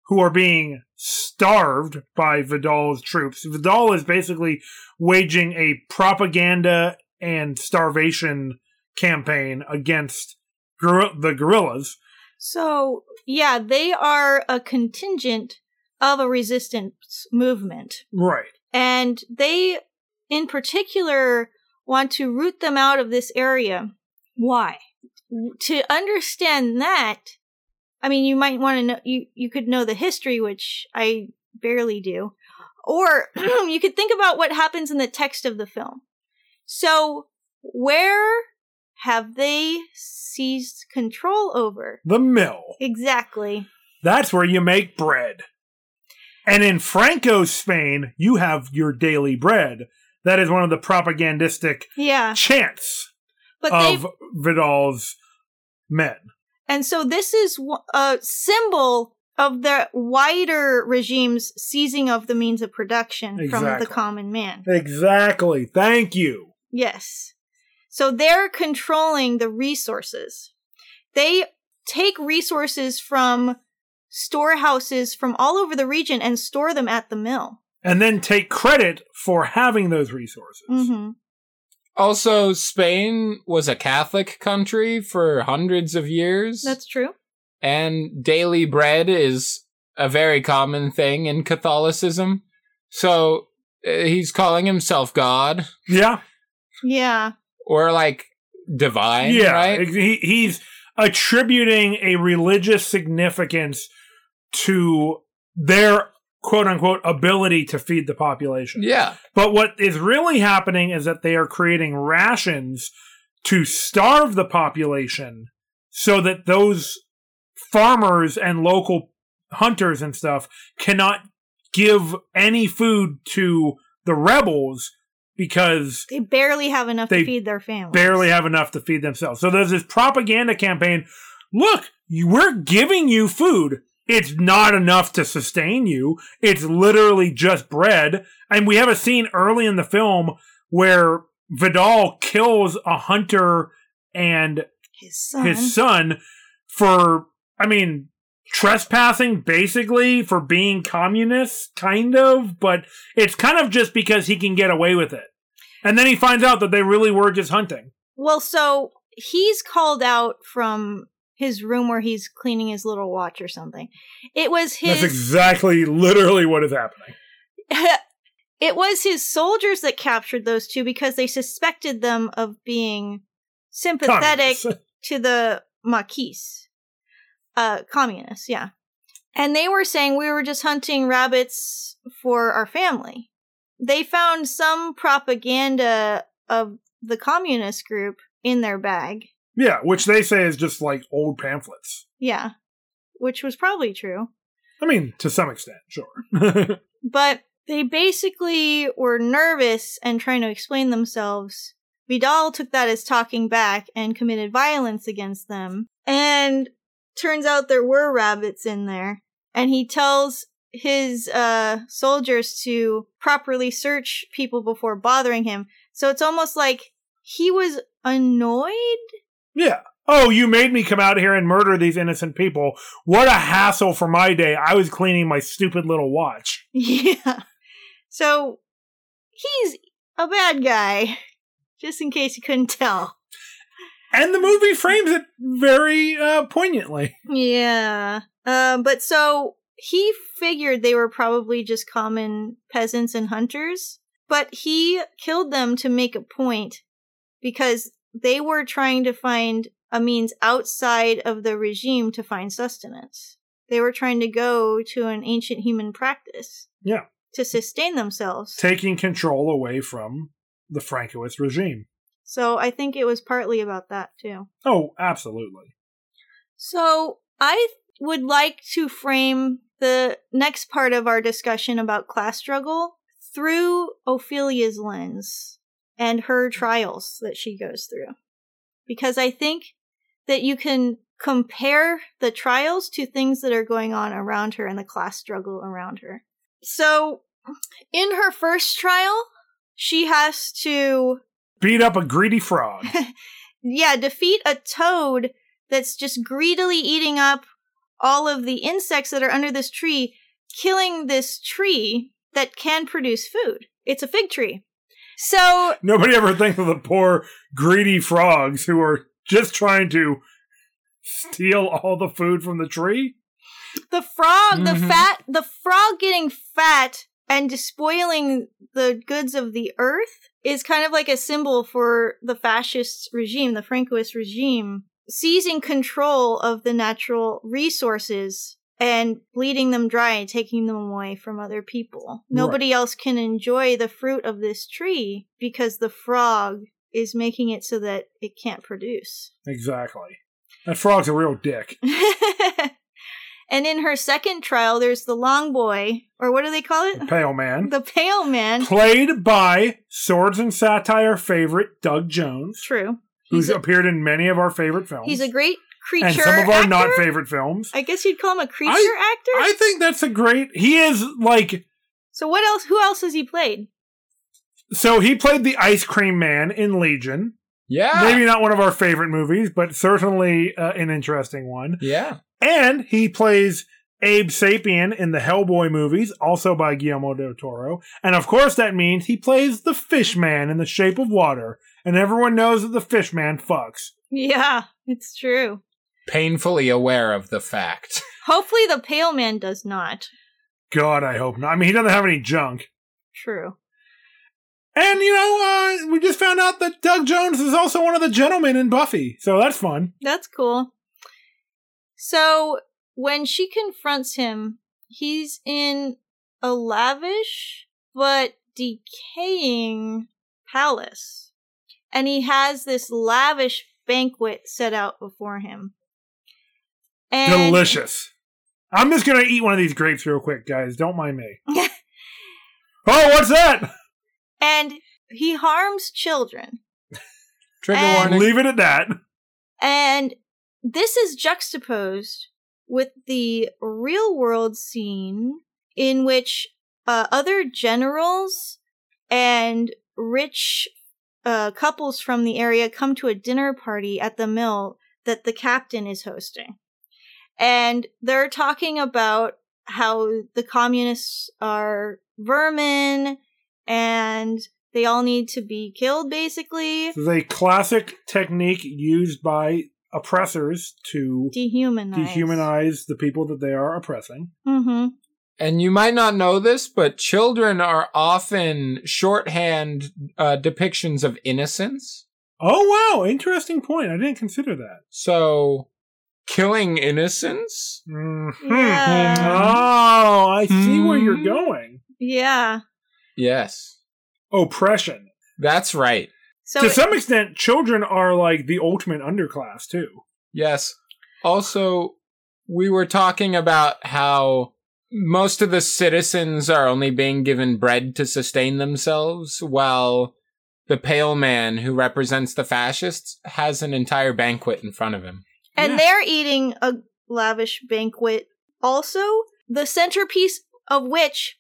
Speaker 3: who are being starved by Vidal's troops. Vidal is basically waging a propaganda and starvation campaign against guer- the guerrillas.
Speaker 2: So, yeah, they are a contingent of a resistance movement.
Speaker 3: Right.
Speaker 2: And they, in particular, want to root them out of this area. Why? To understand that, I mean, you might want to know, you, you could know the history, which I barely do. Or you could think about what happens in the text of the film. So, where have they seized control over?
Speaker 3: The mill.
Speaker 2: Exactly.
Speaker 3: That's where you make bread. And in Franco's Spain, you have your daily bread. That is one of the propagandistic
Speaker 2: Yeah.
Speaker 3: chants
Speaker 2: But
Speaker 3: of Vidal's men.
Speaker 2: And so this is a symbol of the wider regime's seizing of the means of production from the common man.
Speaker 3: Exactly. Thank you.
Speaker 2: Yes. So they're controlling the resources. They take resources from storehouses from all over the region and store them at the mill.
Speaker 3: And then take credit for having those resources.
Speaker 2: hmm
Speaker 1: Also, Spain was a Catholic country for hundreds of years.
Speaker 2: That's true.
Speaker 1: and daily bread is a very common thing in Catholicism. So uh, he's calling himself God
Speaker 3: Yeah.
Speaker 2: Yeah.
Speaker 1: Or like divine,
Speaker 3: yeah.
Speaker 1: right?
Speaker 3: He, he's attributing a religious significance to their quote unquote ability to feed the population.
Speaker 1: Yeah.
Speaker 3: But what is really happening is that they are creating rations to starve the population so that those farmers and local hunters and stuff cannot give any food to the rebels because
Speaker 2: They barely have enough to feed their family.
Speaker 3: barely have enough to feed themselves. So there's this propaganda campaign. Look, we're giving you food. It's not enough to sustain you. It's literally just bread. And we have a scene early in the film where Vidal kills a hunter and
Speaker 2: His son.
Speaker 3: his son for, I mean, trespassing basically for being communists, kind of, but it's kind of just because he can get away with it. And then he finds out that they really were just hunting.
Speaker 2: Well, so he's called out from his room where he's cleaning his little watch or something. It was his
Speaker 3: That's exactly, literally what is happening.
Speaker 2: it was his soldiers that captured those two because they suspected them of being sympathetic to the Maquis. Uh communists, yeah. And they were saying we were just hunting rabbits for our family. They found some propaganda of the communist group in their bag.
Speaker 3: Yeah, which they say is just like old pamphlets.
Speaker 2: Yeah. Which was probably true.
Speaker 3: I mean, to some extent, sure.
Speaker 2: But they basically were nervous and trying to explain themselves. Vidal took that as talking back and committed violence against them. And turns out there were rabbits in there. And he tells his uh, soldiers to properly search people before bothering him. So it's almost like he was annoyed.
Speaker 3: yeah. Oh, you made me come out here and murder these innocent people. What a hassle for my day. I was cleaning my stupid little watch.
Speaker 2: Yeah. So he's a bad guy, just in case you couldn't tell.
Speaker 3: And the movie frames it very uh, poignantly.
Speaker 2: Yeah. Um, but so he figured they were probably just common peasants and hunters, but he killed them to make a point because they were trying to find a means outside of the regime to find sustenance. They were trying to go to an ancient human practice
Speaker 3: Yeah.
Speaker 2: to sustain themselves.
Speaker 3: Taking control away from the Francoist regime.
Speaker 2: So I think it was partly about that too.
Speaker 3: Oh, absolutely.
Speaker 2: So I would like to frame the next part of our discussion about class struggle through Ophelia's lens and her trials that she goes through. Because I think that you can compare the trials to things that are going on around her and the class struggle around her. So, in her first trial, she has to
Speaker 3: Beat up a greedy frog.
Speaker 2: yeah, defeat a toad that's just greedily eating up all of the insects that are under this tree, killing this tree that can produce food. It's a fig tree. So,
Speaker 3: Nobody ever thinks of the poor greedy frogs who are just trying to steal all the food from the tree.
Speaker 2: the frog, the
Speaker 1: Mhm.
Speaker 2: fat, the frog getting fat and despoiling the goods of the earth is kind of like a symbol for the fascist regime, the Francoist regime, seizing control of the natural resources and bleeding them dry and taking them away from other people. Nobody else can enjoy the fruit of this tree because the frog is making it so that it can't produce.
Speaker 3: Exactly. That frog's a real dick.
Speaker 2: and in her second trial, there's the long boy, or what do they call
Speaker 3: The
Speaker 2: it?
Speaker 3: pale man.
Speaker 2: The pale man.
Speaker 3: Played by Swords and Satire favorite Doug Jones,
Speaker 2: True.
Speaker 3: who's
Speaker 2: He's a,
Speaker 3: appeared in many of our favorite films.
Speaker 2: he's a great creature.
Speaker 3: and some of our
Speaker 2: actor?
Speaker 3: not favorite films.
Speaker 2: I guess you'd call him a creature
Speaker 3: I-
Speaker 2: actor.
Speaker 3: I think that's a great. He is like.
Speaker 2: so what else? Who else has he played?
Speaker 3: So he played the Ice Cream Man in Legion.
Speaker 1: Yeah.
Speaker 3: Maybe not one of our favorite movies, but certainly uh, an interesting one.
Speaker 1: Yeah.
Speaker 3: And he plays Abe Sapien in the Hellboy movies, also by Guillermo del Toro. And of course, that means he plays the Fish Man in The Shape of Water. And everyone knows that the Fish Man fucks.
Speaker 2: Yeah, it's true.
Speaker 1: Painfully aware of the fact.
Speaker 2: Hopefully, the pale man does not.
Speaker 3: God, I hope not. I mean, he doesn't have any junk.
Speaker 2: True.
Speaker 3: And, you know, uh, we just found out that Doug Jones is also one of the gentlemen in Buffy. So that's fun.
Speaker 2: That's cool. So when she confronts him, he's in a lavish but decaying palace. And he has this lavish banquet set out before him. And
Speaker 3: Delicious. I'm just going to eat one of these grapes real quick, guys. Don't mind me. oh, what's that?
Speaker 2: And he harms children.
Speaker 1: Trigger
Speaker 2: And-
Speaker 1: warning.
Speaker 3: Leave it at that.
Speaker 2: And this is juxtaposed with the real world scene in which uh, other generals and rich uh, couples from the area come to a dinner party at the mill that the captain is hosting. And they're talking about how the communists are vermin and they all need to be killed, basically.
Speaker 3: The classic technique used by oppressors to
Speaker 2: Dehumanize.
Speaker 3: dehumanize the people that they are oppressing.
Speaker 2: Mm-hmm.
Speaker 1: And you might not know this, but children are often shorthand uh, depictions of innocence.
Speaker 3: Oh, wow. Interesting point. I didn't consider that.
Speaker 1: So, killing innocence?
Speaker 3: Mhm.
Speaker 2: Yeah.
Speaker 3: Oh, I see where you're
Speaker 1: Hmm.
Speaker 3: going.
Speaker 2: Yeah.
Speaker 1: Yes.
Speaker 3: Oppression.
Speaker 1: That's right.
Speaker 2: So
Speaker 3: to some extent, children are like the ultimate underclass too.
Speaker 1: Yes. Also, we were talking about how most of the citizens are only being given bread to sustain themselves, while the pale man who represents the fascists has an entire banquet in front of him.
Speaker 2: and
Speaker 3: Yeah.
Speaker 2: they're eating a lavish banquet. Also, the centerpiece of which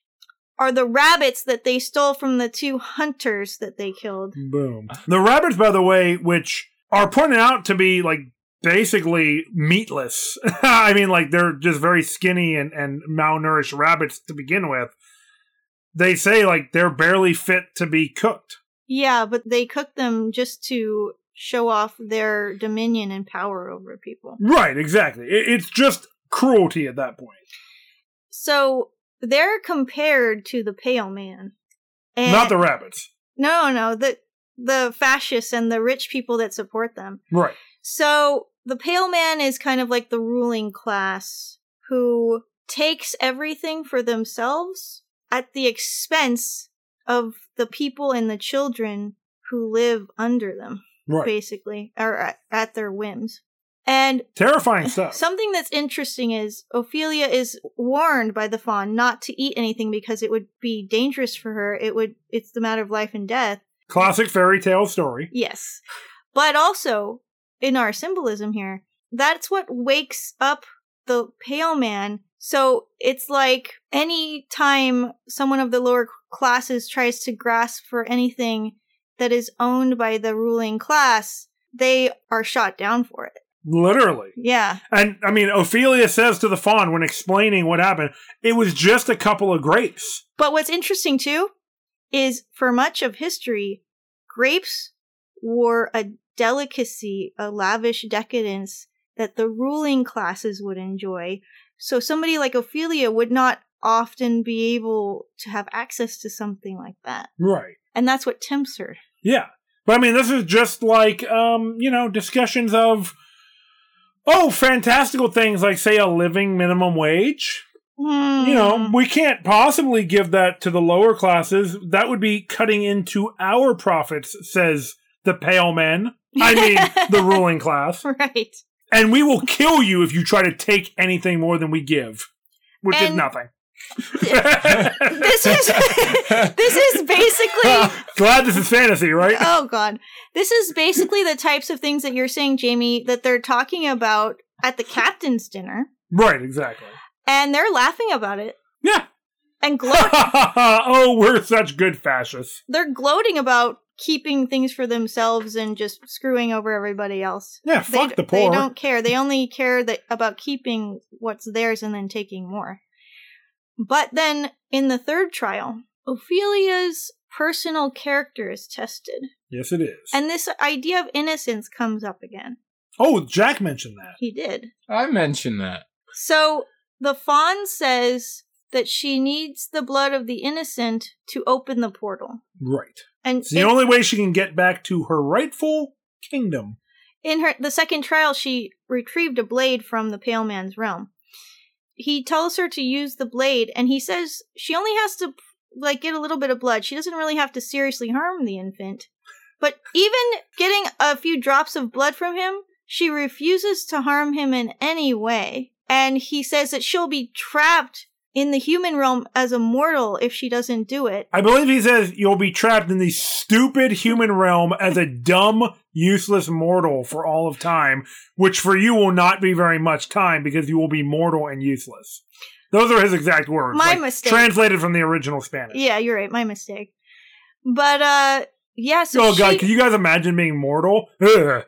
Speaker 2: are the rabbits that they stole from the two hunters that they killed.
Speaker 3: Boom. The rabbits, by the way, which are pointed out to be like basically meatless. I mean, like they're just very skinny and, and malnourished rabbits to begin with. They say like they're barely fit to be cooked.
Speaker 2: Yeah, but they cook them just to show off their dominion and power over people.
Speaker 3: Right, exactly. It, it's just cruelty at that point.
Speaker 2: So they're compared to the pale man. And
Speaker 3: Not the rabbits.
Speaker 2: No, no, the the fascists and the rich people that support them.
Speaker 3: Right.
Speaker 2: So the pale man is kind of like the ruling class who takes everything for themselves at the expense of the people and the children who live under them,
Speaker 3: Right.
Speaker 2: basically, or at, at their whims. And
Speaker 3: Terrifying stuff.
Speaker 2: something that's interesting is Ophelia is warned by the fawn not to eat anything because it would be dangerous for her. It would it's the matter of life and death.
Speaker 3: Classic fairy tale story.
Speaker 2: Yes. But also, in our symbolism here, that's what wakes up the pale man. So it's like any time someone of the lower classes tries to grasp for anything that is owned by the ruling class, they are shot down for it.
Speaker 3: Literally.
Speaker 2: Yeah.
Speaker 3: And I mean, Ophelia says to the fawn when explaining what happened, it was just a couple of grapes.
Speaker 2: But what's interesting too is for much of history, grapes were a delicacy, a lavish decadence that the ruling classes would enjoy. So somebody like Ophelia would not often be able to have access to something like that.
Speaker 3: Right.
Speaker 2: And that's what tempts her.
Speaker 3: Yeah. But I mean, this is just like, um, you know, discussions of, oh, fantastical things like, say, a living minimum wage. You know,
Speaker 2: Hmm.
Speaker 3: we can't possibly give that to the lower classes. That would be cutting into our profits, says the pale men. I mean, the ruling class.
Speaker 2: right.
Speaker 3: And we will kill you if you try to take anything more than we give, which is nothing.
Speaker 2: This is this is basically ah,
Speaker 3: Glad this is fantasy, right?
Speaker 2: oh god this is basically the types of things that you're saying jamie that they're talking about at the captain's dinner
Speaker 3: right, exactly.
Speaker 2: and they're laughing about it
Speaker 3: Yeah.
Speaker 2: and gloat
Speaker 3: oh, we're such good fascists.
Speaker 2: they're gloating about keeping things for themselves and just screwing over everybody else
Speaker 3: Yeah,
Speaker 2: they,
Speaker 3: fuck the poor.
Speaker 2: they don't care they only care that about keeping what's theirs and then taking more but then in the third trial ophelia's personal character is tested
Speaker 3: Yes, it is.
Speaker 2: and this idea of innocence comes up again
Speaker 3: oh, Jack mentioned that.
Speaker 2: he did
Speaker 1: I mentioned that.
Speaker 2: So the fawn says that she needs the blood of the innocent to open the portal.
Speaker 3: Right.
Speaker 2: And
Speaker 3: It's the
Speaker 2: in,
Speaker 3: only way she can get back to her rightful kingdom.
Speaker 2: in her the second trial she retrieved a blade from the pale man's realm. He tells her to use the blade and he says she only has to like get a little bit of blood. She doesn't really have to seriously harm the infant. But even getting a few drops of blood from him, she refuses to harm him in any way. And he says that she'll be trapped in the human realm as a mortal if she doesn't do it.
Speaker 3: I believe he says you'll be trapped in the stupid human realm as a dumb, useless mortal for all of time, which for you will not be very much time because you will be mortal and useless. Those are his exact words.
Speaker 2: My mistake.
Speaker 3: Translated from the original Spanish.
Speaker 2: Yeah, you're right. My mistake. But uh yeah, so
Speaker 3: oh god,
Speaker 2: she,
Speaker 3: can you guys imagine being mortal?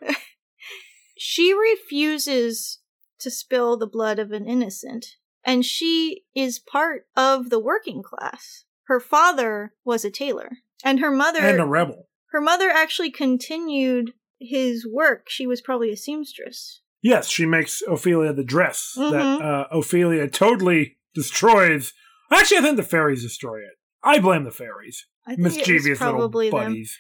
Speaker 2: She refuses to spill the blood of an innocent. And she is part of the working class. Her father was a tailor. And her mother
Speaker 3: and a rebel.
Speaker 2: Her mother actually continued his work. She was probably a seamstress.
Speaker 3: Yes, she makes Ophelia the dress that
Speaker 2: Mhm.
Speaker 3: uh, Ophelia totally destroys. Actually, I think the fairies destroy it. I blame the fairies.
Speaker 2: I think it was
Speaker 3: Mischievous little
Speaker 2: probably them.
Speaker 3: buddies.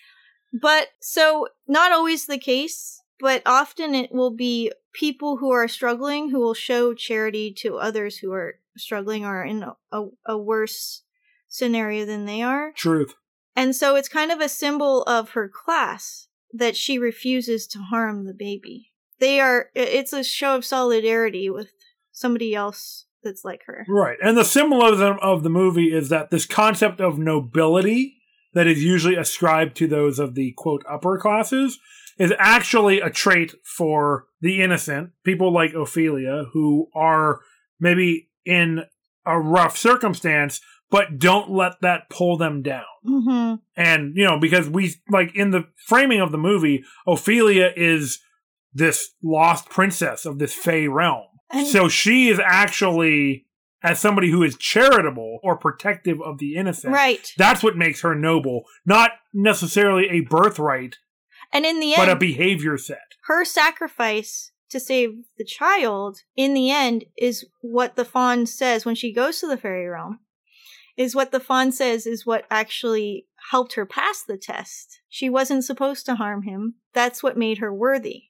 Speaker 2: But so not always the case, but often it will be people who are struggling who will show charity to others who are struggling or in a, a worse scenario than they are.
Speaker 3: Truth.
Speaker 2: And so it's kind of a symbol of her class. that she refuses to harm the baby. They are, it's a show of solidarity with somebody else that's like her.
Speaker 3: Right. And the symbolism of the movie is that this concept of nobility that is usually ascribed to those of the quote upper classes is actually a trait for the innocent, people like Ophelia, who are maybe in a rough circumstance, but don't let that pull them down.
Speaker 2: hmm
Speaker 3: And, you know, because we, like, in the framing of the movie, Ophelia is this lost princess of this Fey realm.
Speaker 2: And
Speaker 3: So she is actually, as somebody who is charitable or protective of the innocent,
Speaker 2: right.
Speaker 3: that's what makes her noble, not necessarily a birthright,
Speaker 2: And in the end,
Speaker 3: but a behavior set.
Speaker 2: her sacrifice to save the child, in the end, is what the fawn says when she goes to the fairy realm. Is what the fawn says is what actually helped her pass the test. She wasn't supposed to harm him. That's what made her worthy.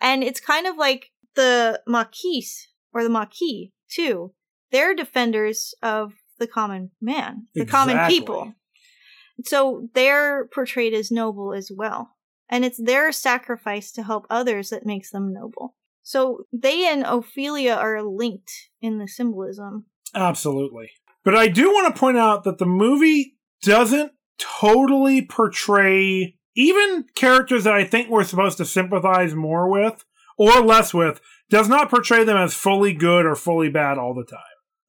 Speaker 2: And it's kind of like the Maquis, or the Maquis, too. They're defenders of the common man, the common people. So they're portrayed as noble as well. And it's their sacrifice to help others that makes them noble. So they and Ophelia are linked in the symbolism.
Speaker 3: Absolutely. But I do want to point out that the movie doesn't totally portray even characters that I think we're supposed to sympathize more with or less with, does not portray them as fully good or fully bad all the time.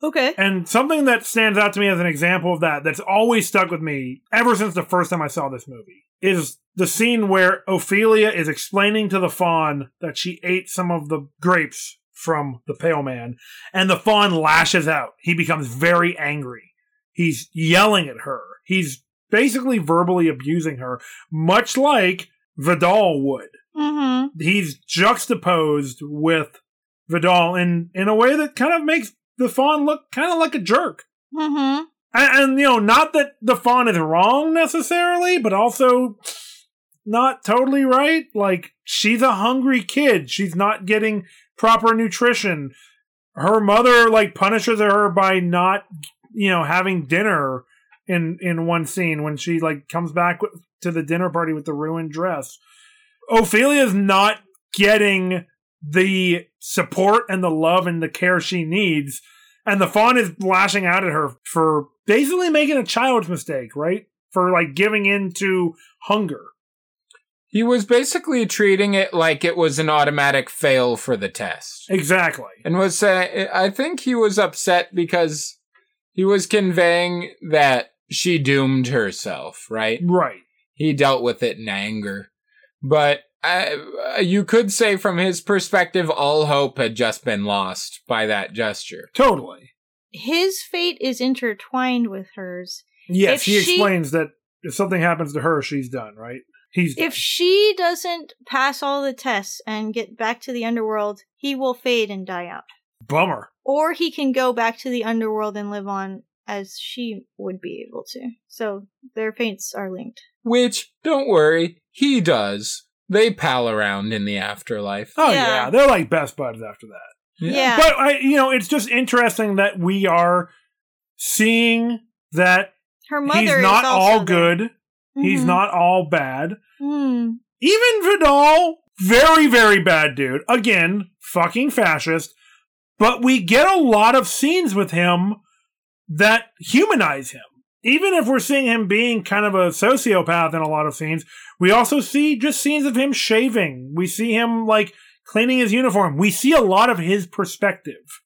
Speaker 2: Okay.
Speaker 3: And something that stands out to me as an example of that, that's always stuck with me ever since the first time I saw this movie, is the scene where Ophelia is explaining to the fawn that she ate some of the grapes from the pale man, and the fawn lashes out. He becomes very angry. He's yelling at her. He's basically verbally abusing her, much like Vidal would
Speaker 2: Mm-hmm.
Speaker 3: he's juxtaposed with Vidal in in a way that kind of makes the fawn look kind of like a jerk.
Speaker 2: Mm-hmm.
Speaker 3: And, and you know, not that the fawn is wrong necessarily, but also not totally right. Like she's a hungry kid. She's not getting proper nutrition. Her mother like punishes her by not, you know, having dinner in in one scene when she like comes back to the dinner party with the ruined dress. Ophelia's not getting the support and the love and the care she needs. And the fawn is lashing out at her for basically making a child's mistake, right? For like giving in to hunger.
Speaker 1: He was basically treating it like it was an automatic fail for the test.
Speaker 3: Exactly.
Speaker 1: And was saying, I think he was upset because he was conveying that she doomed herself, right?
Speaker 3: Right.
Speaker 1: He dealt with it in anger. But uh, you could say from his perspective, all hope had just been lost by that gesture.
Speaker 3: Totally.
Speaker 2: His fate is intertwined with hers.
Speaker 3: Yes,
Speaker 2: If
Speaker 3: he
Speaker 2: she-
Speaker 3: explains that if something happens to her, she's done, right? He's
Speaker 2: If she doesn't pass all the tests and get back to the underworld, he will fade and die out.
Speaker 3: bummer.
Speaker 2: Or he can go back to the underworld and live on as she would be able to. So their fates are linked.
Speaker 1: Which, don't worry, he does. They pal around in the afterlife.
Speaker 3: Oh
Speaker 2: Yeah.
Speaker 3: yeah. they're like best buds after that.
Speaker 2: Yeah.
Speaker 3: But I, you know, it's just interesting that we are seeing that
Speaker 2: Her mother
Speaker 3: he's
Speaker 2: is
Speaker 3: not
Speaker 2: also
Speaker 3: all
Speaker 2: there.
Speaker 3: good. He's
Speaker 2: Mhm.
Speaker 3: not all bad.
Speaker 2: Hmm.
Speaker 3: Even Vidal, very, very bad dude. Again, fucking fascist. But we get a lot of scenes with him that humanize him. Even if we're seeing him being kind of a sociopath in a lot of scenes, we also see just scenes of him shaving. We see him like cleaning his uniform. We see a lot of his perspective.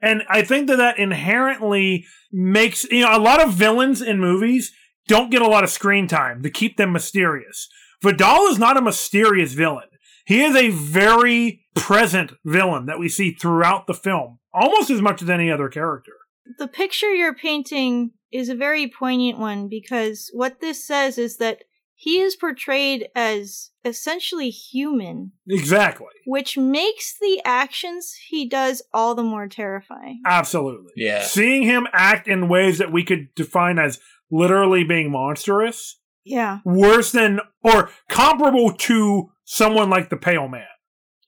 Speaker 3: And I think that that inherently makes, you know, a lot of villains in movies don't get a lot of screen time to keep them mysterious. Vidal is not a mysterious villain. He is a very present villain that we see throughout the film, almost as much as any other character.
Speaker 2: The picture you're painting is a very poignant one because what this says is that he is portrayed as essentially human,
Speaker 3: Exactly.
Speaker 2: which makes the actions he does all the more terrifying.
Speaker 3: Absolutely.
Speaker 1: Yeah.
Speaker 3: Seeing him act in ways that we could define as literally being monstrous,
Speaker 2: Yeah.
Speaker 3: worse than or comparable to someone like the Pale Man.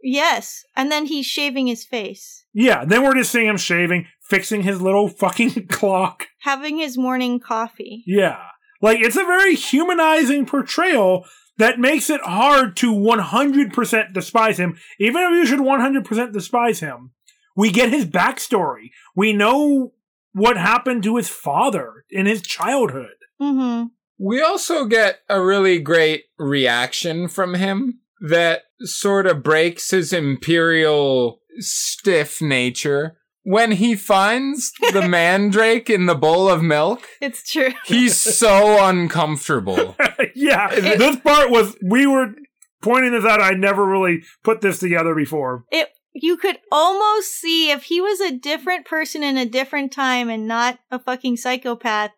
Speaker 2: Yes. And then he's shaving his face,
Speaker 3: Yeah, then we're just seeing him shaving, fixing his little fucking clock.
Speaker 2: having his morning coffee.
Speaker 3: Yeah. Like it's a very humanizing portrayal that makes it hard to 100% despise him. Even if you should 100% despise him, we get his backstory. We know what happened to his father in his childhood.
Speaker 2: Mm-hmm.
Speaker 1: We also get a really great reaction from him that sort of breaks his imperial stiff nature. When he finds the mandrake in the bowl of milk,
Speaker 2: It's true.
Speaker 1: he's so uncomfortable.
Speaker 3: yeah,
Speaker 2: It-
Speaker 3: this part was, we were pointing this out. I never really put this together before.
Speaker 2: It you could almost see if he was a different person in a different time and not a fucking psychopath.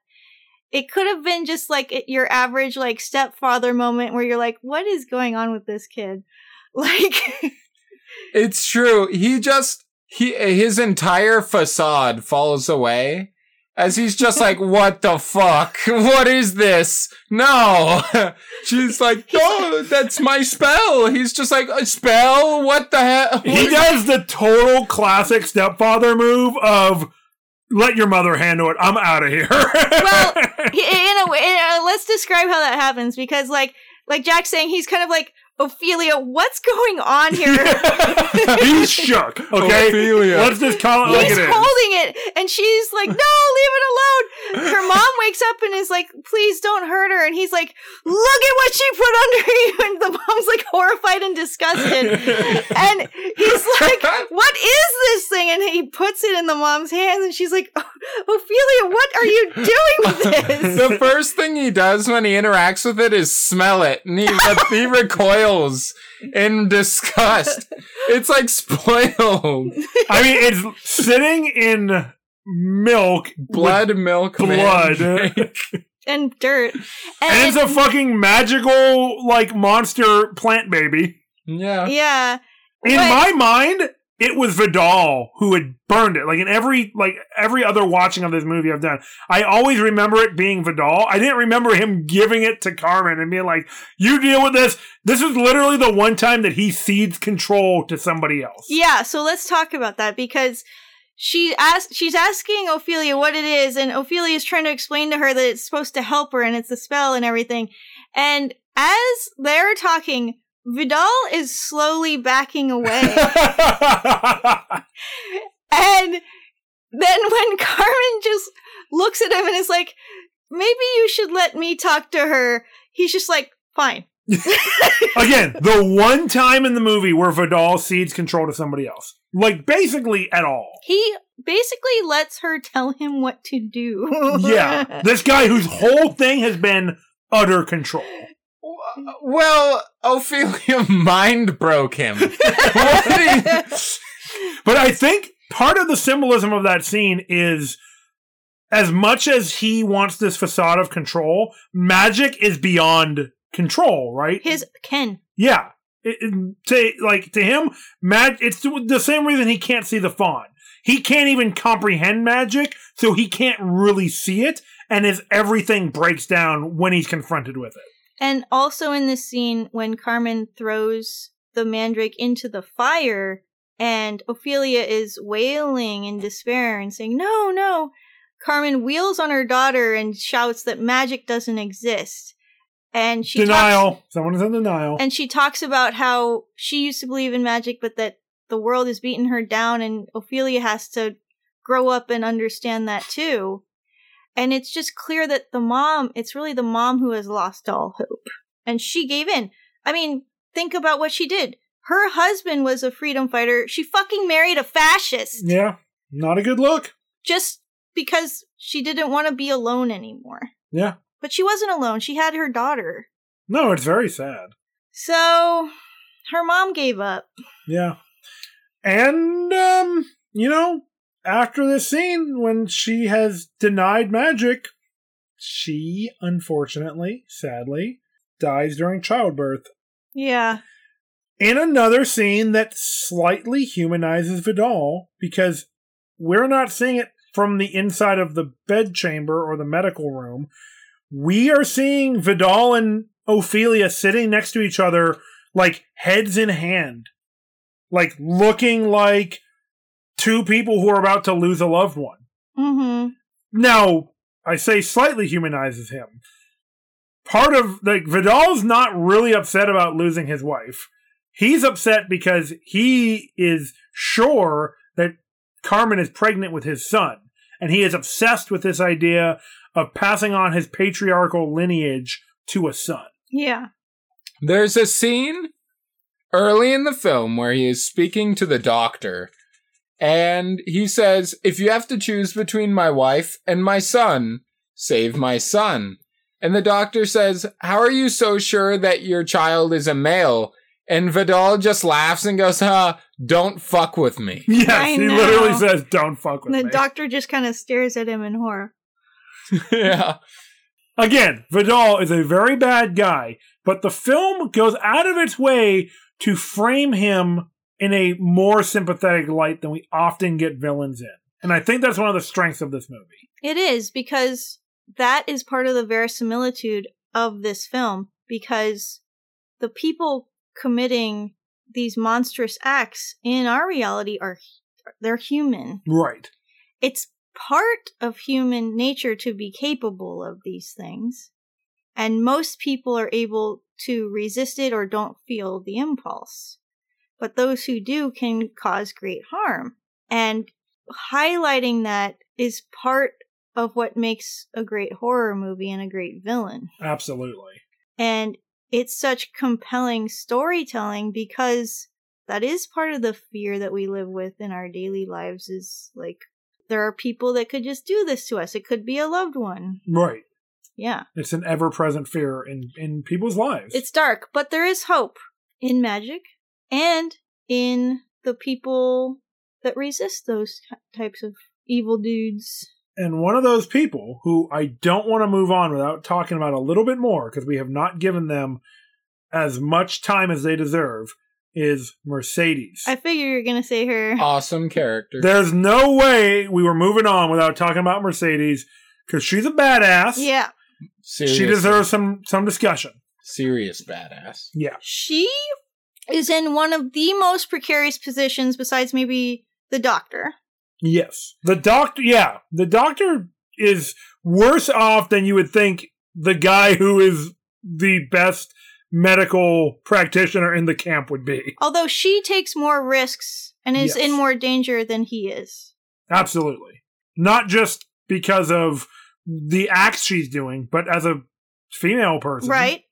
Speaker 2: It could have been just like your average like stepfather moment where you're like, "What is going on with this kid?" Like,
Speaker 1: It's true. He just he his entire facade falls away as he's just like, "What the fuck? What is this?" No. She's like, "Oh, that's my spell." He's just like, "A spell? What the hell?"
Speaker 3: He does the total classic stepfather move of let your mother handle it. I'm out of here.
Speaker 2: Well, in a way, uh, let's describe how that happens because, like, like Jack's saying, he's kind of like Ophelia. What's going on here?
Speaker 3: he's shook. Okay,
Speaker 1: Ophelia.
Speaker 3: let's just call it like
Speaker 2: He's
Speaker 3: it is.
Speaker 2: holding it, and she's like, "No, leave it alone." Her mom wakes up and is like, "Please don't hurt her." And he's like, "Look at what she put under you." And the mom's like horrified and disgusted, and he's like, "What is this thing?" And he puts it in the mom's hands, and she's like, oh, "Ophelia, what are you doing with this?"
Speaker 1: the first thing he does when he interacts with it is smell it, and he he recoils in disgust. It's like spoiled
Speaker 3: I mean, it's sitting in milk,
Speaker 1: blood, milk,
Speaker 3: blood,
Speaker 1: mandrake.
Speaker 2: and dirt,
Speaker 3: and it's a fucking magical like monster plant baby.
Speaker 1: Yeah.
Speaker 2: yeah.
Speaker 3: In
Speaker 2: But-
Speaker 3: my mind, it was Vidal who had burned it. Like in every like every other watching of this movie I've done, I always remember it being Vidal. I didn't remember him giving it to Carmen and being like, "You deal with this." This is literally the one time that he cedes control to somebody else.
Speaker 2: Yeah, so let's talk about that because she asked she's asking Ophelia what it is, and Ophelia is trying to explain to her that it's supposed to help her and it's a spell and everything. And as they're talking, Vidal is slowly backing away. and then when Carmen just looks at him and is like, maybe you should let me talk to her, he's just like, fine.
Speaker 3: Again, the one time in the movie where Vidal cedes control to somebody else, like basically at all.
Speaker 2: He basically lets her tell him what to do.
Speaker 3: Yeah, this guy whose whole thing has been utter control.
Speaker 1: Well, Ophelia mind broke him.
Speaker 3: But I think part of the symbolism of that scene is as much as he wants this facade of control, magic is beyond control, right?
Speaker 2: His Ken.
Speaker 3: yeah. It- it- to like to him, mag it's the same reason he can't see the fawn. He can't even comprehend magic, so he can't really see it, and his everything breaks down when he's confronted with it.
Speaker 2: And also in this scene, when Carmen throws the mandrake into the fire, and Ophelia is wailing in despair and saying, No, no. Carmen wheels on her daughter and shouts that magic doesn't exist. And she talks-
Speaker 3: denial. Someone is in denial.
Speaker 2: and she talks about how she used to believe in magic, but that the world is beating her down, and Ophelia has to grow up and understand that too. And it's just clear that the mom, it's really the mom who has lost all hope. And she gave in. I mean, think about what she did. Her husband was a freedom fighter. She fucking married a fascist
Speaker 3: yeah, not a good look.
Speaker 2: just because she didn't want to be alone anymore.
Speaker 3: Yeah.
Speaker 2: But she wasn't alone. She had her daughter.
Speaker 3: No, it's very sad.
Speaker 2: So her mom gave up.
Speaker 3: Yeah. And um, you know, after this scene when she has denied magic, she unfortunately, sadly, dies during childbirth.
Speaker 2: Yeah.
Speaker 3: In another scene that slightly humanizes Vidal because we're not seeing it from the inside of the bedchamber or the medical room. We are seeing Vidal and Ophelia sitting next to each other like heads in hand. Like looking like two people who are about to lose a loved one.
Speaker 2: Mm-hmm.
Speaker 3: Now, I say slightly humanizes him. part of like Vidal's not really upset about losing his wife. He's upset because he is sure that Carmen is pregnant with his son, and he is obsessed with this idea of passing on his patriarchal lineage to a son.
Speaker 2: Yeah.
Speaker 1: There's a scene early in the film where he is speaking to the doctor, and he says, If you have to choose between my wife and my son, save my son. And the doctor says, How are you so sure that your child is a male? And Vidal just laughs and goes, Huh, don't fuck with me.
Speaker 3: Yes,
Speaker 2: I
Speaker 3: he
Speaker 2: know.
Speaker 3: literally says, "Don't fuck with
Speaker 2: the
Speaker 3: me."
Speaker 2: The doctor just kind of stares at him in horror.
Speaker 1: yeah.
Speaker 3: Again, Vidal is a very bad guy, but the film goes out of its way to frame him in a more sympathetic light than we often get villains in. And I think that's one of the strengths of this movie.
Speaker 2: It is because that is part of the verisimilitude of this film because the people committing these monstrous acts in our reality are they're human.
Speaker 3: Right.
Speaker 2: It's part of human nature to be capable of these things. And most people are able to resist it or don't feel the impulse. But those who do can cause great harm. And highlighting that is part of what makes a great horror movie and a great villain.
Speaker 3: Absolutely.
Speaker 2: And it's such compelling storytelling because that is part of the fear that we live with in our daily lives is like there are people that could just do this to us. It could be a loved one.
Speaker 3: Right.
Speaker 2: Yeah.
Speaker 3: It's an ever present fear in, in people's lives.
Speaker 2: It's dark, but there is hope in magic and in the people that resist those types of evil dudes.
Speaker 3: and one of those people who I don't want to move on without talking about a little bit more because we have not given them as much time as they deserve is Mercedes.
Speaker 2: I figure you're going to say her.
Speaker 1: Awesome character.
Speaker 3: There's no way we were moving on without talking about Mercedes because she's a badass.
Speaker 2: yeah.
Speaker 1: Serious,
Speaker 3: She deserves some some discussion.
Speaker 1: serious badass.
Speaker 3: Yeah.
Speaker 2: She is in one of the most precarious positions besides maybe the doctor.
Speaker 3: Yes. The doctor yeah, the doctor is worse off than you would think the guy who is the best medical practitioner in the camp would be.
Speaker 2: Although she takes more risks and is
Speaker 3: Yes.
Speaker 2: in more danger than he is.
Speaker 3: Absolutely. Not just because of the acts she's doing, but as a female person.
Speaker 2: Right?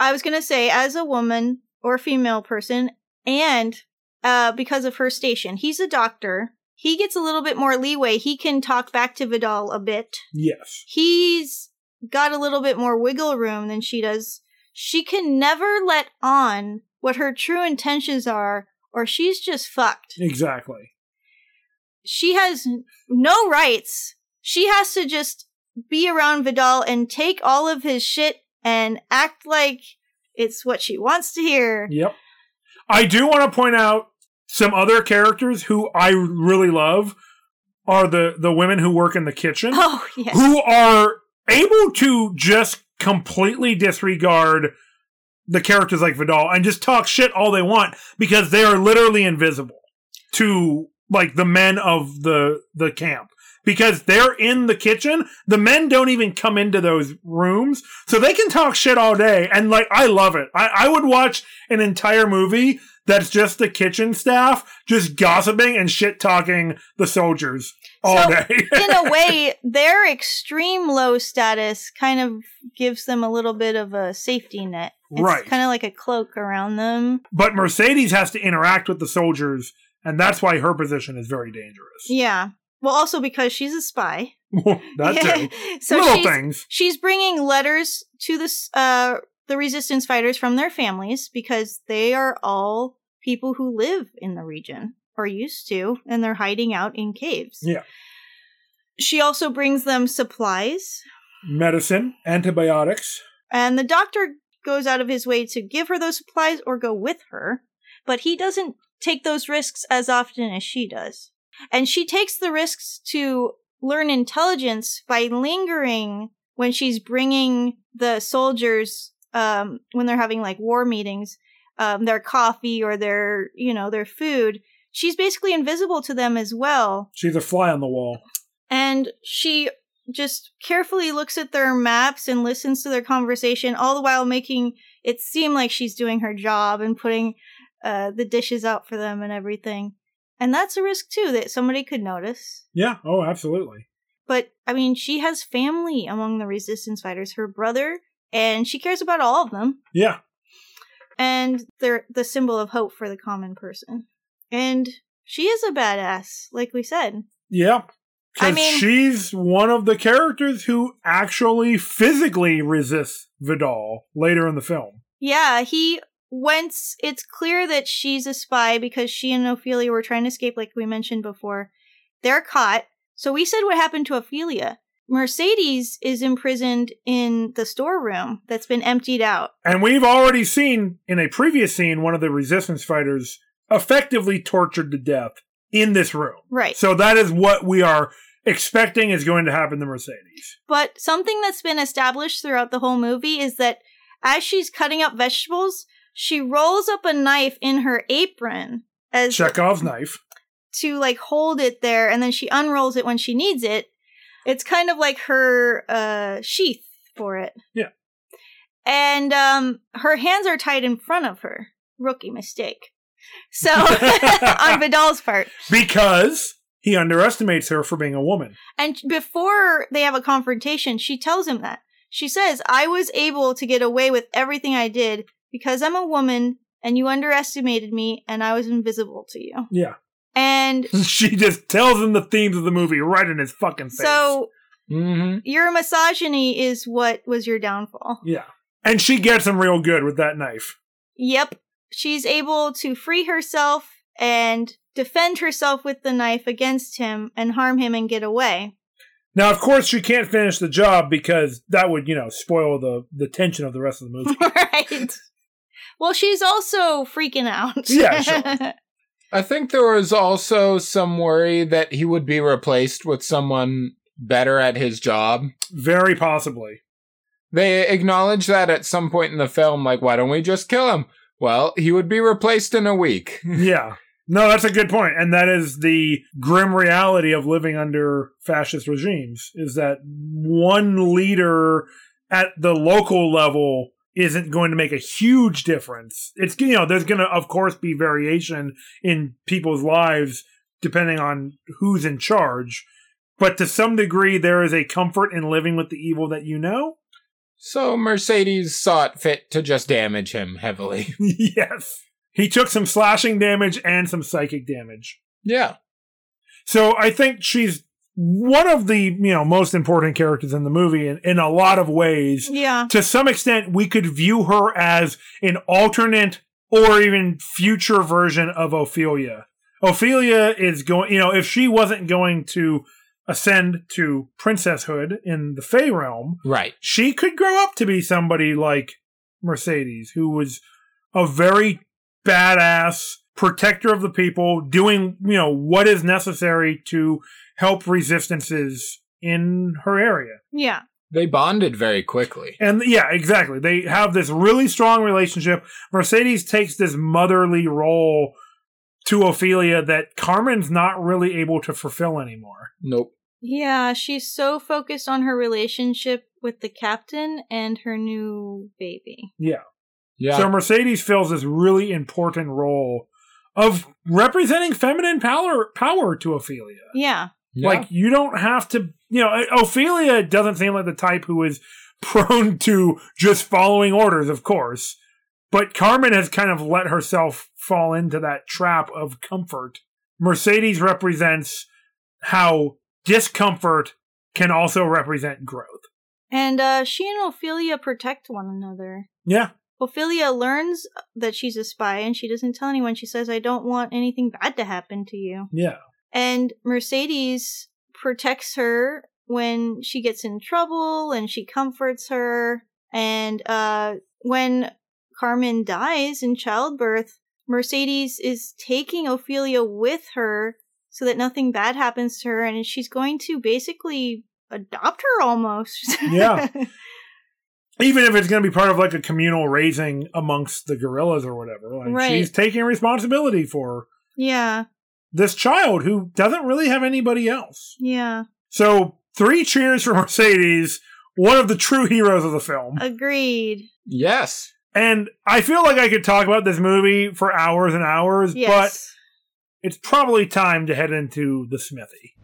Speaker 2: I was going to say, as a woman or female person, and uh, because of her station, he's a doctor. He gets a little bit more leeway. He can talk back to Vidal a bit.
Speaker 3: Yes.
Speaker 2: He's got a little bit more wiggle room than she does. She can never let on what her true intentions are, or she's just fucked.
Speaker 3: Exactly.
Speaker 2: She has no rights. She has to just be around Vidal and take all of his shit and act like it's what she wants to hear.
Speaker 3: Yep. I do want to point out some other characters who I really love are the the women who work in the kitchen
Speaker 2: Oh, yes.
Speaker 3: who are able to just completely disregard the characters like Vidal and just talk shit all they want because they are literally invisible to like the men of the the camp because they're in the kitchen the men don't even come into those rooms so they can talk shit all day and like i love it i, I would watch an entire movie that's just the kitchen staff just gossiping and shit talking the soldiers all
Speaker 2: So,
Speaker 3: day
Speaker 2: in a way, their extreme low status kind of gives them a little bit of a safety net. It's
Speaker 3: Right.
Speaker 2: kind of like a cloak around them.
Speaker 3: But Mercedes has to interact with the soldiers, and that's why her position is very dangerous.
Speaker 2: Yeah. Well, also because she's a spy.
Speaker 3: that too.
Speaker 2: so
Speaker 3: Little
Speaker 2: she's,
Speaker 3: things.
Speaker 2: she's bringing letters to this uh the resistance fighters from their families because they are all people who live in the region or used to and they're hiding out in caves.
Speaker 3: Yeah.
Speaker 2: She also brings them supplies
Speaker 3: Medicine, antibiotics.
Speaker 2: and the doctor goes out of his way to give her those supplies or go with her, but he doesn't take those risks as often as she does. And she takes the risks to learn intelligence by lingering when she's bringing the soldiers um, when they're having like war meetings um, their coffee or their you know their food she's basically invisible to them as well
Speaker 3: She's a fly on the wall.
Speaker 2: and she just carefully looks at their maps and listens to their conversation, all the while making it seem like she's doing her job and putting uh, the dishes out for them and everything. And that's a risk too that somebody could notice.
Speaker 3: Yeah. Oh, absolutely.
Speaker 2: But I mean, she has family among the resistance fighters, her brother, and she cares about all of them.
Speaker 3: Yeah.
Speaker 2: And they're the symbol of hope for the common person. And she is a badass, like we said.
Speaker 3: Yeah.
Speaker 2: I mean-
Speaker 3: she's one of the characters who actually physically resists Vidal later in the film.
Speaker 2: Yeah, he once it's clear that she's a spy because she and Ophelia were trying to escape, like we mentioned before. They're caught. So we said what happened to Ophelia. Mercedes is imprisoned in the storeroom that's been emptied out.
Speaker 3: And we've already seen in a previous scene one of the resistance fighters effectively tortured to death in this room.
Speaker 2: Right.
Speaker 3: So that is what we are expecting is going to happen to Mercedes.
Speaker 2: But something that's been established throughout the whole movie is that as she's cutting up vegetables, she rolls up a knife in her apron as
Speaker 3: Chekhov's knife.
Speaker 2: to like hold it there and then she unrolls it when she needs it. It's kind of like her uh sheath for it.
Speaker 3: Yeah.
Speaker 2: And um her hands are tied in front of her. Rookie mistake. So on Vidal's part.
Speaker 3: Because he underestimates her for being a woman.
Speaker 2: And before they have a confrontation, she tells him that. She says, I was able to get away with everything I did because I'm a woman and you underestimated me and I was invisible to you.
Speaker 3: Yeah.
Speaker 2: And
Speaker 3: She just tells him the themes of the movie right in his fucking face.
Speaker 2: so
Speaker 1: Mm-hmm.
Speaker 2: your misogyny is what was your downfall.
Speaker 3: Yeah. And she gets him real good with that knife.
Speaker 2: Yep. She's able to free herself and defend herself with the knife against him and harm him and get away.
Speaker 3: Now, of course, she can't finish the job because that would, you know, spoil the, the tension of the rest of the movie.
Speaker 2: right. Well, she's also freaking out.
Speaker 3: Yeah, sure.
Speaker 1: I think there was also some worry that he would be replaced with someone better at his job.
Speaker 3: Very possibly.
Speaker 1: They acknowledge that at some point in the film, like, why don't we just kill him? Well, he would be replaced in a week.
Speaker 3: Yeah. No, that's a good point. And that is the grim reality of living under fascist regimes is that one leader at the local level isn't going to make a huge difference. It's, you know, there's going to, of course, be variation in people's lives depending on who's in charge. But to some degree, there is a comfort in living with the evil that you know.
Speaker 1: So Mercedes saw it fit to just damage him heavily.
Speaker 3: yes. He took some slashing damage and some psychic damage.
Speaker 1: yeah.
Speaker 3: So I think she's one of the, you know, most important characters in the movie in, in a lot of ways.
Speaker 2: yeah.
Speaker 3: To some extent, we could view her as an alternate or even future version of Ophelia. Ophelia is going, you know, if she wasn't going to ascend to princesshood in the Fey realm,
Speaker 1: Right.
Speaker 3: she could grow up to be somebody like Mercedes, who was a very badass protector of the people, doing, you know, what is necessary to help resistances in her area.
Speaker 2: Yeah.
Speaker 1: They bonded very quickly.
Speaker 3: And yeah, exactly. They have this really strong relationship. Mercedes takes this motherly role to Ophelia that Carmen's not really able to fulfill anymore.
Speaker 1: Nope.
Speaker 2: Yeah, she's so focused on her relationship with the captain and her new baby.
Speaker 3: Yeah.
Speaker 1: Yeah.
Speaker 3: So Mercedes fills this really important role of representing feminine power power to Ophelia.
Speaker 2: Yeah.
Speaker 1: Yeah.
Speaker 3: Like you don't have to, you know, Ophelia doesn't seem like the type who is prone to just following orders, of course. But Carmen has kind of let herself fall into that trap of comfort. Mercedes represents how discomfort can also represent growth.
Speaker 2: And uh, she and Ophelia protect one another.
Speaker 3: Yeah.
Speaker 2: Ophelia learns that she's a spy and she doesn't tell anyone. She says, I don't want anything bad to happen to you.
Speaker 3: Yeah.
Speaker 2: And Mercedes protects her when she gets in trouble and she comforts her. And uh, when Carmen dies in childbirth, Mercedes is taking Ophelia with her so that nothing bad happens to her. And she's going to basically adopt her almost.
Speaker 3: Yeah. Even if it's going to be part of like a communal raising amongst the guerrillas or whatever. Like
Speaker 2: Right.
Speaker 3: she's taking responsibility for
Speaker 2: yeah.
Speaker 3: This child who doesn't really have anybody else.
Speaker 2: Yeah.
Speaker 3: So Three cheers for Mercedes, one of the true heroes of the film.
Speaker 2: Agreed.
Speaker 1: Yes.
Speaker 3: And I feel like I could talk about this movie for hours and hours, but it's probably time to head into the smithy.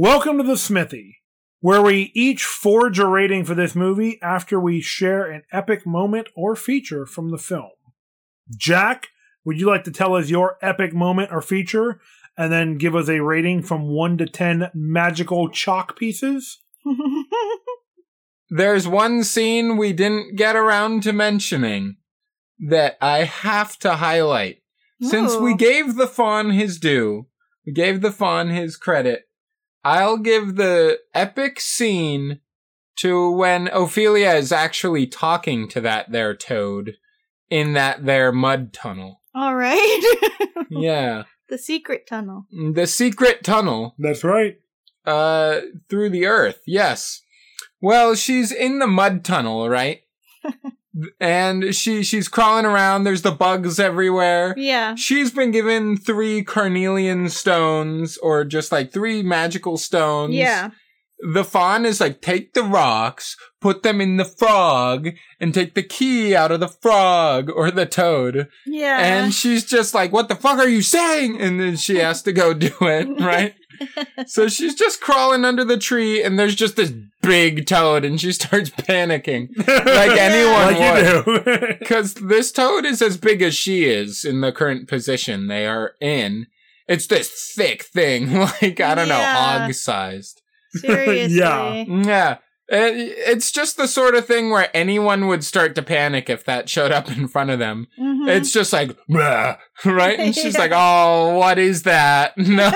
Speaker 3: Welcome to the smithy, where we each forge a rating for this movie after we share an epic moment or feature from the film. Jack, would you like to tell us your epic moment or feature and then give us a rating from 1 to 10 magical chalk pieces?
Speaker 1: There's one scene we didn't get around to mentioning that I have to highlight. Since we
Speaker 2: oh.
Speaker 1: gave the fawn his due, we gave the fawn his credit, I'll give the epic scene to when Ophelia is actually talking to that there toad in that there mud tunnel.
Speaker 2: All right.
Speaker 1: Yeah.
Speaker 2: the secret tunnel.
Speaker 1: The secret tunnel
Speaker 3: That's right.
Speaker 1: uh through the earth. Yes. Well, she's in the mud tunnel, right? and she she's crawling around. There's the bugs everywhere.
Speaker 2: Yeah.
Speaker 1: She's been given three carnelian stones, or just like three magical stones.
Speaker 2: Yeah.
Speaker 1: The fawn is like, take the rocks, put them in the frog, and take the key out of the frog or the toad.
Speaker 2: Yeah.
Speaker 1: And she's just like, what the fuck are you saying? And then she has to go do it, right? So she's just crawling under the tree, and there's just this big toad, and she starts panicking. Like anyone
Speaker 3: like
Speaker 1: would. Because this toad is as big as she is in the current position they are in. It's this thick thing, like, I don't
Speaker 2: Yeah.
Speaker 1: know, hog sized.
Speaker 2: Seriously.
Speaker 3: Yeah.
Speaker 1: Yeah. It- It's just the sort of thing where anyone would start to panic if that showed up in front of them.
Speaker 2: Mhm.
Speaker 1: It's just like, "Bleh," right? And she's like, oh, what is that? No.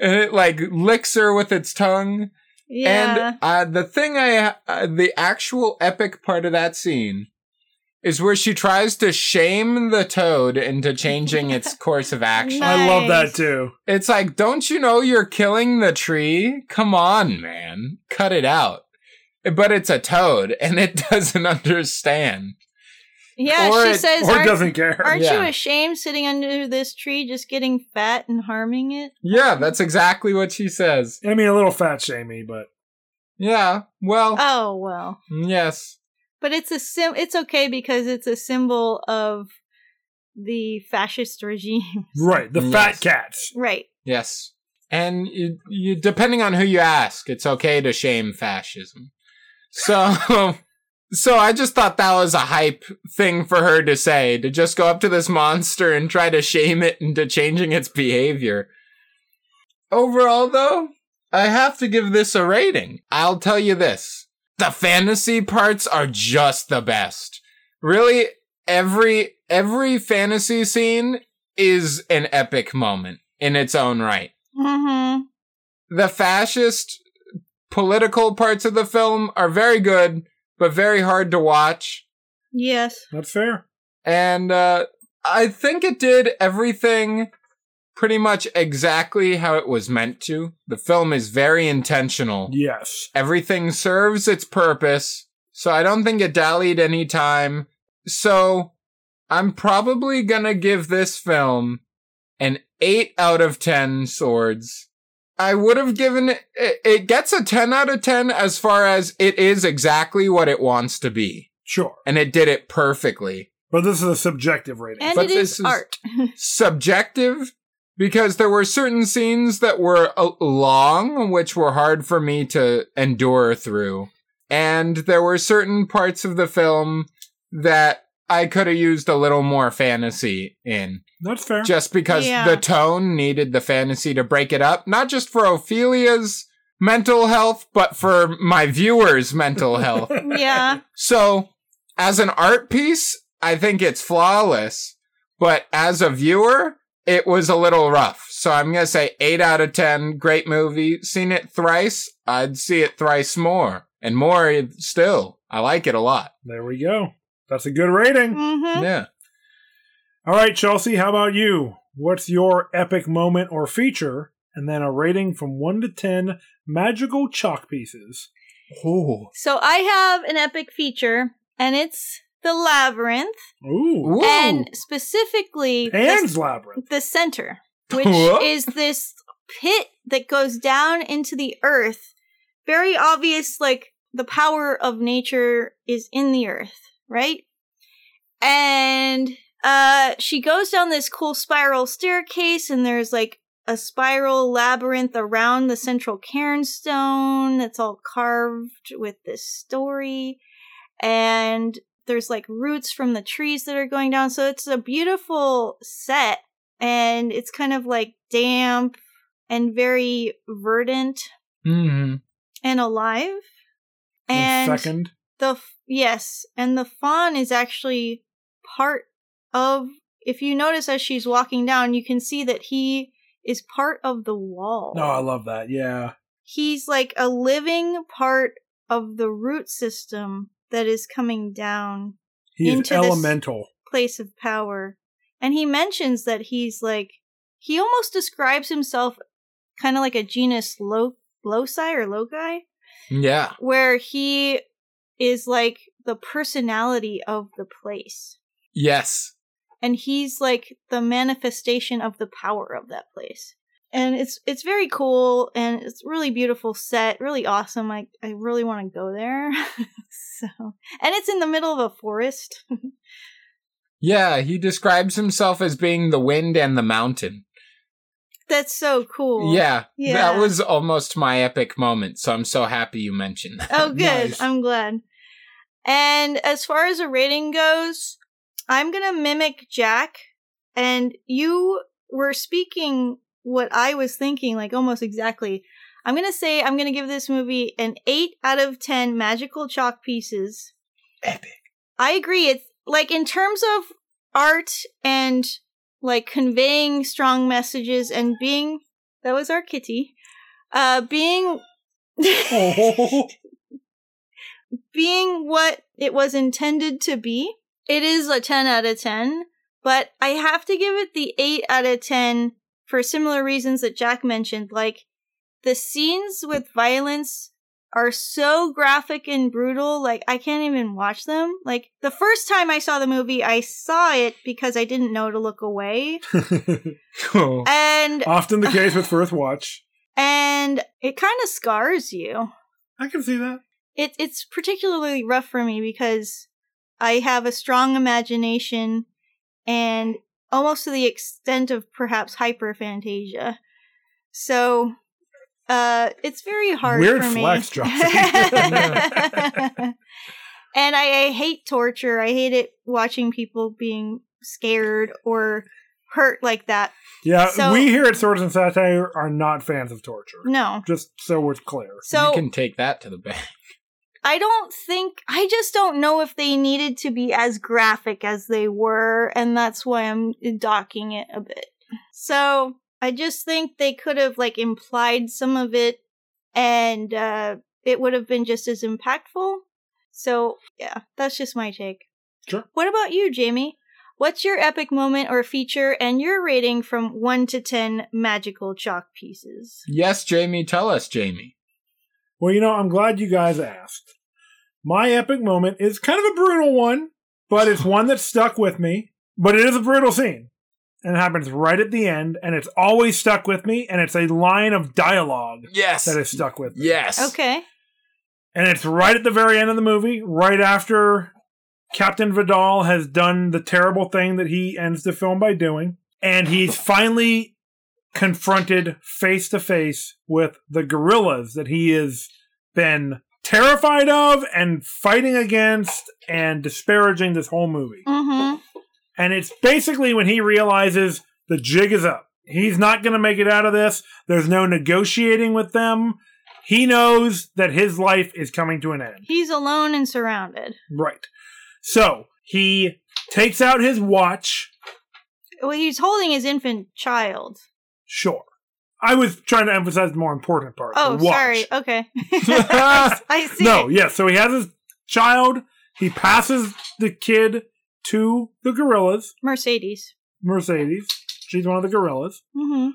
Speaker 1: and it like licks her with its tongue.
Speaker 2: yeah.
Speaker 1: And uh, the thing I, uh, the actual epic part of that scene is where she tries to shame the toad into changing its course of action.
Speaker 3: I love that too.
Speaker 1: It's like, don't you know you're killing the tree? Come on, man. Cut it out. But it's a toad and it doesn't understand.
Speaker 2: yeah,
Speaker 1: or
Speaker 2: she
Speaker 1: it-
Speaker 2: says,
Speaker 3: Or doesn't care.
Speaker 2: aren't you ashamed sitting under this tree just getting fat and harming it?
Speaker 1: Yeah, that's exactly what she says.
Speaker 3: I mean, a little fat shamey, but
Speaker 1: Yeah, well,
Speaker 2: Oh, well.
Speaker 1: yes.
Speaker 2: But it's a sim- it's okay because it's a symbol of the fascist regime.
Speaker 3: right, the
Speaker 1: Yes.
Speaker 3: fat cats.
Speaker 2: right.
Speaker 1: Yes. And you, you, depending on who you ask, it's okay to shame fascism. So, so I just thought that was a hype thing for her to say, to just go up to this monster and try to shame it into changing its behavior. Overall, though, I have to give this a rating. I'll tell you this. The fantasy parts are just the best. Really, every, every fantasy scene is an epic moment in its own right.
Speaker 2: Mm-hmm.
Speaker 1: The fascist political parts of the film are very good, but very hard to watch.
Speaker 2: Yes.
Speaker 3: That's fair.
Speaker 1: And uh, I think it did everything pretty much exactly how it was meant to. The film is very intentional.
Speaker 3: Yes.
Speaker 1: Everything serves its purpose, so I don't think it dallied any time. So I'm probably gonna give this film an 8 out of 10 swords. I would have given it, it, it gets a 10 out of 10 as far as it is exactly what it wants to be.
Speaker 3: Sure.
Speaker 1: And it did it perfectly.
Speaker 3: But this is a subjective rating.
Speaker 2: And
Speaker 1: But
Speaker 2: it is,
Speaker 1: this is-
Speaker 2: art.
Speaker 1: subjective because there were certain scenes that were uh, long, which were hard for me to endure through. And there were certain parts of the film that I could have used a little more fantasy in.
Speaker 3: That's fair.
Speaker 1: Just because
Speaker 2: Yeah.
Speaker 1: the tone needed the fantasy to break it up. Not just for Ophelia's mental health, but for my viewers' mental health.
Speaker 2: yeah.
Speaker 1: So, as an art piece, I think it's flawless. But as a viewer, it was a little rough. So I'm going to say 8 out of 10. Great movie. Seen it thrice. I'd see it thrice more. And more still. I like it a lot.
Speaker 3: There we go. That's a good rating.
Speaker 2: Mm-hmm.
Speaker 1: Yeah.
Speaker 3: All right, Chelsea, how about you? What's your epic moment or feature? And then a rating from 1 to 10 magical chalk pieces. Oh.
Speaker 2: So I have an epic feature, and it's the labyrinth,
Speaker 3: Ooh.
Speaker 1: Ooh.
Speaker 2: and specifically
Speaker 3: Pan's
Speaker 2: the,
Speaker 3: Labyrinth.
Speaker 2: the center, which is this pit that goes down into the earth. Very obvious, like the power of nature is in the earth, right? And uh she goes down this cool spiral staircase and there's like a spiral labyrinth around the central cairnstone that's all carved with this story and there's like roots from the trees that are going down so it's a beautiful set and it's kind of like damp and very verdant
Speaker 1: hmm
Speaker 2: and alive and
Speaker 3: second.
Speaker 2: The f- yes and the fawn is actually part of if you notice as she's walking down you can see that he is part of the wall
Speaker 3: Oh, I love that. Yeah.
Speaker 2: he's like a living part of the root system that is coming down
Speaker 3: He is
Speaker 2: Into this-
Speaker 3: elemental.
Speaker 2: place of power and he mentions that he's like he almost describes himself kind of like a genius Lo- loci or loci
Speaker 1: Yeah.
Speaker 2: where he is like the personality of the place
Speaker 1: Yes.
Speaker 2: and he's like the manifestation of the power of that place and it's it's very cool and it's really beautiful set really awesome i i really want to go there so and it's in the middle of a forest
Speaker 1: Yeah, he describes himself as being the wind and the mountain.
Speaker 2: that's so cool
Speaker 1: Yeah,
Speaker 2: Yeah.
Speaker 1: that was almost my epic moment, so I'm so happy you mentioned that.
Speaker 2: oh good
Speaker 3: Nice.
Speaker 2: i'm glad and as far as a rating goes i'm gonna mimic jack and you were speaking what i was thinking like almost exactly i'm gonna say i'm gonna give this movie an 8 out of 10 magical chalk pieces
Speaker 1: Epic.
Speaker 2: i agree it's like in terms of art and like conveying strong messages and being that was our kitty uh being
Speaker 3: Oh.
Speaker 2: being what it was intended to be, it is a 10 out of 10, but I have to give it the 8 out of 10 for similar reasons that Jack mentioned. Like, the scenes with violence are so graphic and brutal, like, I can't even watch them. Like, the first time I saw the movie, I saw it because I didn't know to look away.
Speaker 1: Cool.
Speaker 2: And,
Speaker 3: Often the case with First Watch.
Speaker 2: and it kind of scars you.
Speaker 3: I can see that.
Speaker 2: It, it's particularly rough for me because I have a strong imagination and almost to the extent of perhaps hyperphantasia. So uh it's very hard
Speaker 3: Weird
Speaker 2: for me.
Speaker 3: flex, Johnny.
Speaker 2: and I, I hate torture. I hate it watching people being scared or hurt like that.
Speaker 3: Yeah,
Speaker 2: So-
Speaker 3: we here at Swords and Satire are not fans of torture.
Speaker 2: No.
Speaker 3: Just so we're clear.
Speaker 2: So
Speaker 1: you can take that to the bank.
Speaker 2: I don't think I just don't know if they needed to be as graphic as they were, and that's why I'm docking it a bit. So I just think they could have like implied some of it, and uh, it would have been just as impactful. So yeah, that's just my take.
Speaker 3: Sure.
Speaker 2: What about you, Jamie? What's your epic moment or feature, and your rating from one to ten magical chalk pieces?
Speaker 1: Yes, Jamie, tell us, Jamie.
Speaker 3: Well, you know, I'm glad you guys asked. My epic moment is kind of a brutal one, but it's one that stuck with me. But it is a brutal scene. And it happens right at the end, and it's always stuck with me, and it's a line of dialogue
Speaker 1: Yes.
Speaker 3: that is stuck with me.
Speaker 1: Yes.
Speaker 2: Okay.
Speaker 3: And it's right at the very end of the movie, right after Captain Vidal has done the terrible thing that he ends the film by doing. And he's finally confronted face to face with the guerrillas that he has been terrified of and fighting against and disparaging this whole movie.
Speaker 2: Mm-hmm.
Speaker 3: And it's basically when he realizes the jig is up. He's not going to make it out of this. There's no negotiating with them. He knows that his life is coming to an end.
Speaker 2: He's alone and surrounded.
Speaker 3: Right. So he takes out his watch.
Speaker 2: Well, he's holding his infant child.
Speaker 3: Sure. I was trying to emphasize the more important part.
Speaker 2: Oh,
Speaker 3: watch.
Speaker 2: sorry. Okay. I see.
Speaker 3: No, yeah. So he has his child. He passes the kid to the guerrillas.
Speaker 2: Mercedes.
Speaker 3: Mercedes. She's one of the guerrillas.
Speaker 2: Mm-hmm.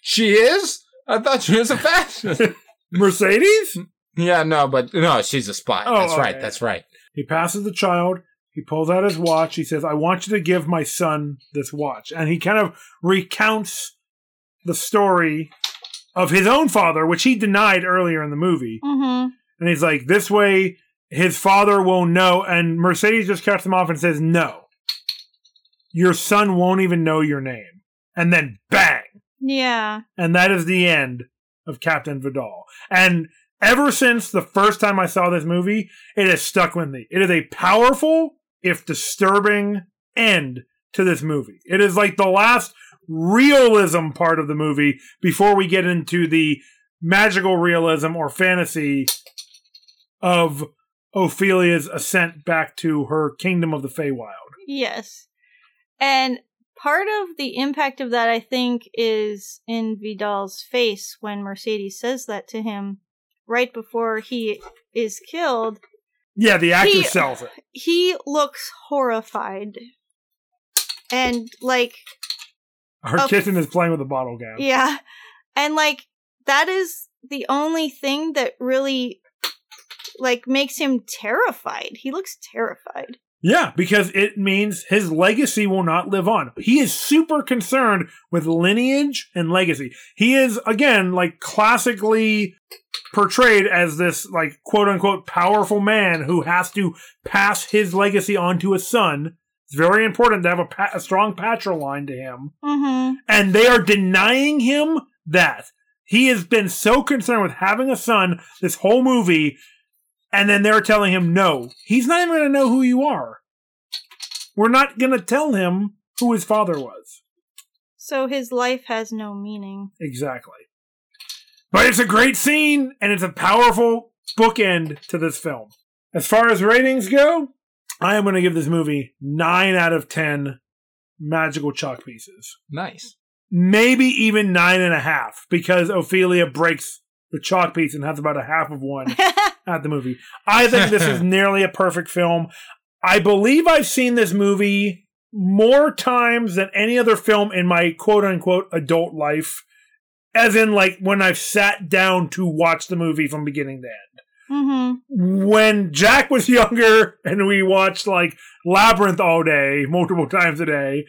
Speaker 1: She is? I thought she was a fascist.
Speaker 3: Mercedes?
Speaker 1: Yeah, no, but no, she's a spy.
Speaker 3: Oh,
Speaker 1: that's right. That's right.
Speaker 3: He passes the child. He pulls out his watch. He says, I want you to give my son this watch. And he kind of recounts the story of his own father, which he denied earlier in the movie.
Speaker 2: Mm-hmm.
Speaker 3: And he's like, this way his father will know. And Mercedes just cuts him off and says, no. Your son won't even know your name. And then bang.
Speaker 2: Yeah.
Speaker 3: And that is the end of Captain Vidal. And ever since the first time I saw this movie, it has stuck with me. It is a powerful, if disturbing, end to this movie. It is like the last realism part of the movie before we get into the magical realism or fantasy of Ophelia's ascent back to her kingdom of the Feywild.
Speaker 2: Yes. And part of the impact of that, I think, is in Vidal's face when Mercedes says that to him right before he is killed.
Speaker 3: Yeah, the actor
Speaker 2: He-
Speaker 3: sells it.
Speaker 2: He looks horrified. And, like,
Speaker 3: Her
Speaker 2: Oh.
Speaker 3: kitten is playing with a bottle gown.
Speaker 2: yeah. And, like, that is the only thing that really, like, makes him terrified. He looks terrified.
Speaker 3: Yeah, because it means his legacy will not live on. He is super concerned with lineage and legacy. He is, again, like classically portrayed as this, like, quote unquote, powerful man who has to pass his legacy on to his son. It's very important to have a, pa- a strong patriline to him.
Speaker 2: Mm-hmm.
Speaker 3: And they are denying him that. He has been so concerned with having a son this whole movie, and then they're telling him, no, he's not even going to know who you are. We're not going to tell him who his father was.
Speaker 2: So his life has no meaning.
Speaker 3: Exactly. But it's a great scene, and it's a powerful bookend to this film. As far as ratings go, I am going to give this movie 9 out of 10 magical chalk pieces.
Speaker 1: Nice.
Speaker 3: maybe even nine and a half because Ophelia breaks the chalk piece and has about a half of one at the movie. I think this is nearly a perfect film. I believe I've seen this movie more times than any other film in my quote unquote adult life. As in, like, when I've sat down to watch the movie from beginning to end
Speaker 2: mm-hmm.
Speaker 3: when Jack was younger and we watched like Labyrinth all day, multiple times a day,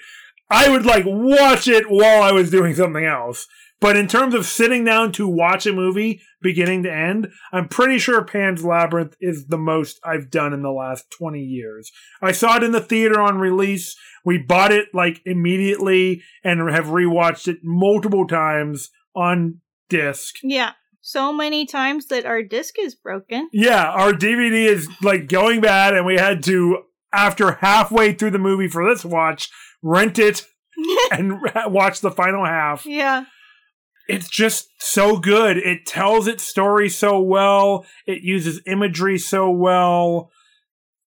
Speaker 3: I would like watch it while I was doing something else. But in terms of sitting down to watch a movie beginning to end, I'm pretty sure Pan's Labyrinth is the most I've done in the last 20 years. I saw it in the theater on release. We bought it like immediately and have rewatched it multiple times on disc.
Speaker 2: Yeah. So many times that our disc is broken.
Speaker 3: Yeah, our DVD is like going bad, and we had to, after halfway through the movie for this watch, rent it and watch the final half.
Speaker 2: yeah.
Speaker 3: It's just so good. It tells its story so well. It uses imagery so well.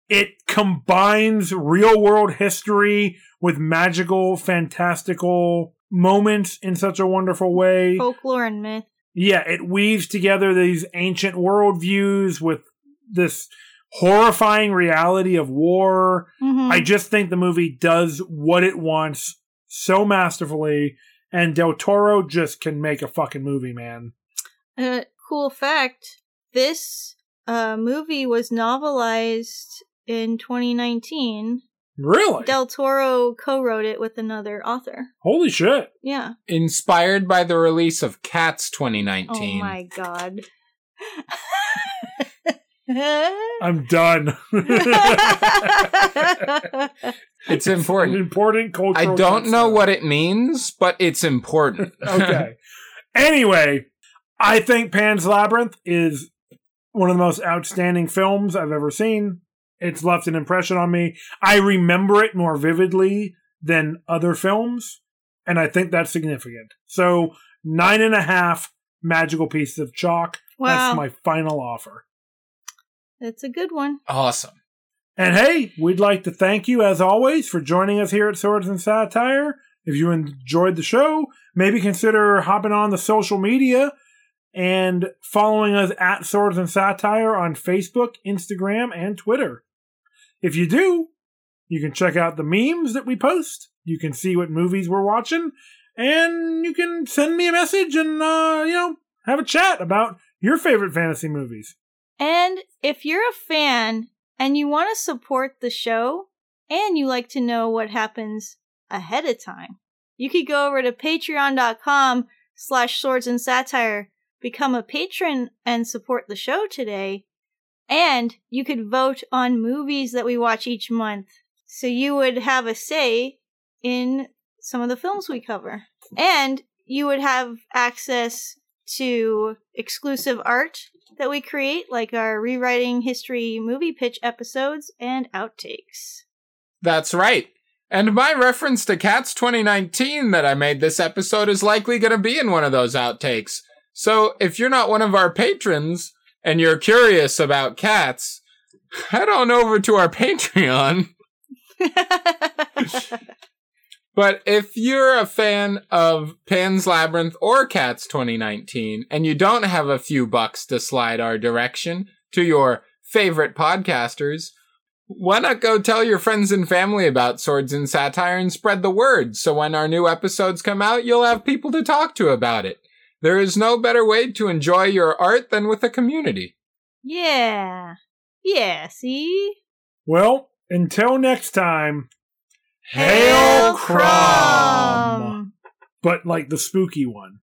Speaker 3: It combines real world history with magical, fantastical moments in such a wonderful way.
Speaker 2: Folklore and myth.
Speaker 3: Yeah, it weaves together these ancient worldviews with this horrifying reality of war.
Speaker 2: Mhm.
Speaker 3: I just think the movie does what it wants so masterfully, and Del Toro just can make a fucking movie, man.
Speaker 2: Uh, cool fact this uh, movie was novelized in 2019.
Speaker 3: Really?
Speaker 2: Del Toro co wrote it with another author.
Speaker 3: Holy shit.
Speaker 2: Yeah.
Speaker 1: Inspired by the release of Cats 2019.
Speaker 2: Oh
Speaker 1: 2019.
Speaker 2: my god.
Speaker 3: I'm done.
Speaker 1: It's
Speaker 3: An
Speaker 1: important.
Speaker 3: important cultural.
Speaker 1: I don't know what it means, but it's important.
Speaker 3: okay. Anyway, I think Pan's Labyrinth is one of the most outstanding films I've ever seen. It's left an impression on me. I remember it more vividly than other films, and I think that's significant. So, nine and a half magical pieces of chalk.
Speaker 2: wow.
Speaker 3: That's my final offer.
Speaker 2: That's a good one.
Speaker 1: awesome.
Speaker 3: And hey, we'd like to thank you as always for joining us here at Swords and Satire. If you enjoyed the show, maybe consider hopping on the social media and following us at Swords and Satire on Facebook, Instagram, and Twitter. If you do, you can check out the memes that we post. You can see what movies we're watching, and you can send me a message and uh, you know have a chat about your favorite fantasy movies.
Speaker 2: And if you're a fan and you want to support the show and you like to know what happens ahead of time, you could go over to patreon.com slash swords and satire, become a patron and support the show today. And you could vote on movies that we watch each month. So you would have a say in some of the films we cover. And you would have access to exclusive art that we create, like our rewriting history movie pitch episodes and outtakes.
Speaker 1: That's right. And my reference to Cats 2019 that I made this episode is likely going to be in one of those outtakes. So if you're not one of our patrons and you're curious about cats, head on over to our Patreon. but if you're a fan of Pan's Labyrinth or Cats 2019 and you don't have a few bucks to slide our direction to your favorite podcasters, why not go tell your friends and family about Swords and Satire and spread the word so when our new episodes come out, you'll have people to talk to about it. There is no better way to enjoy your art than with a community.
Speaker 2: Yeah. Yeah, see?
Speaker 3: Well, until next time,
Speaker 2: Hail
Speaker 3: Crom!
Speaker 2: Crom!
Speaker 3: But like the spooky one.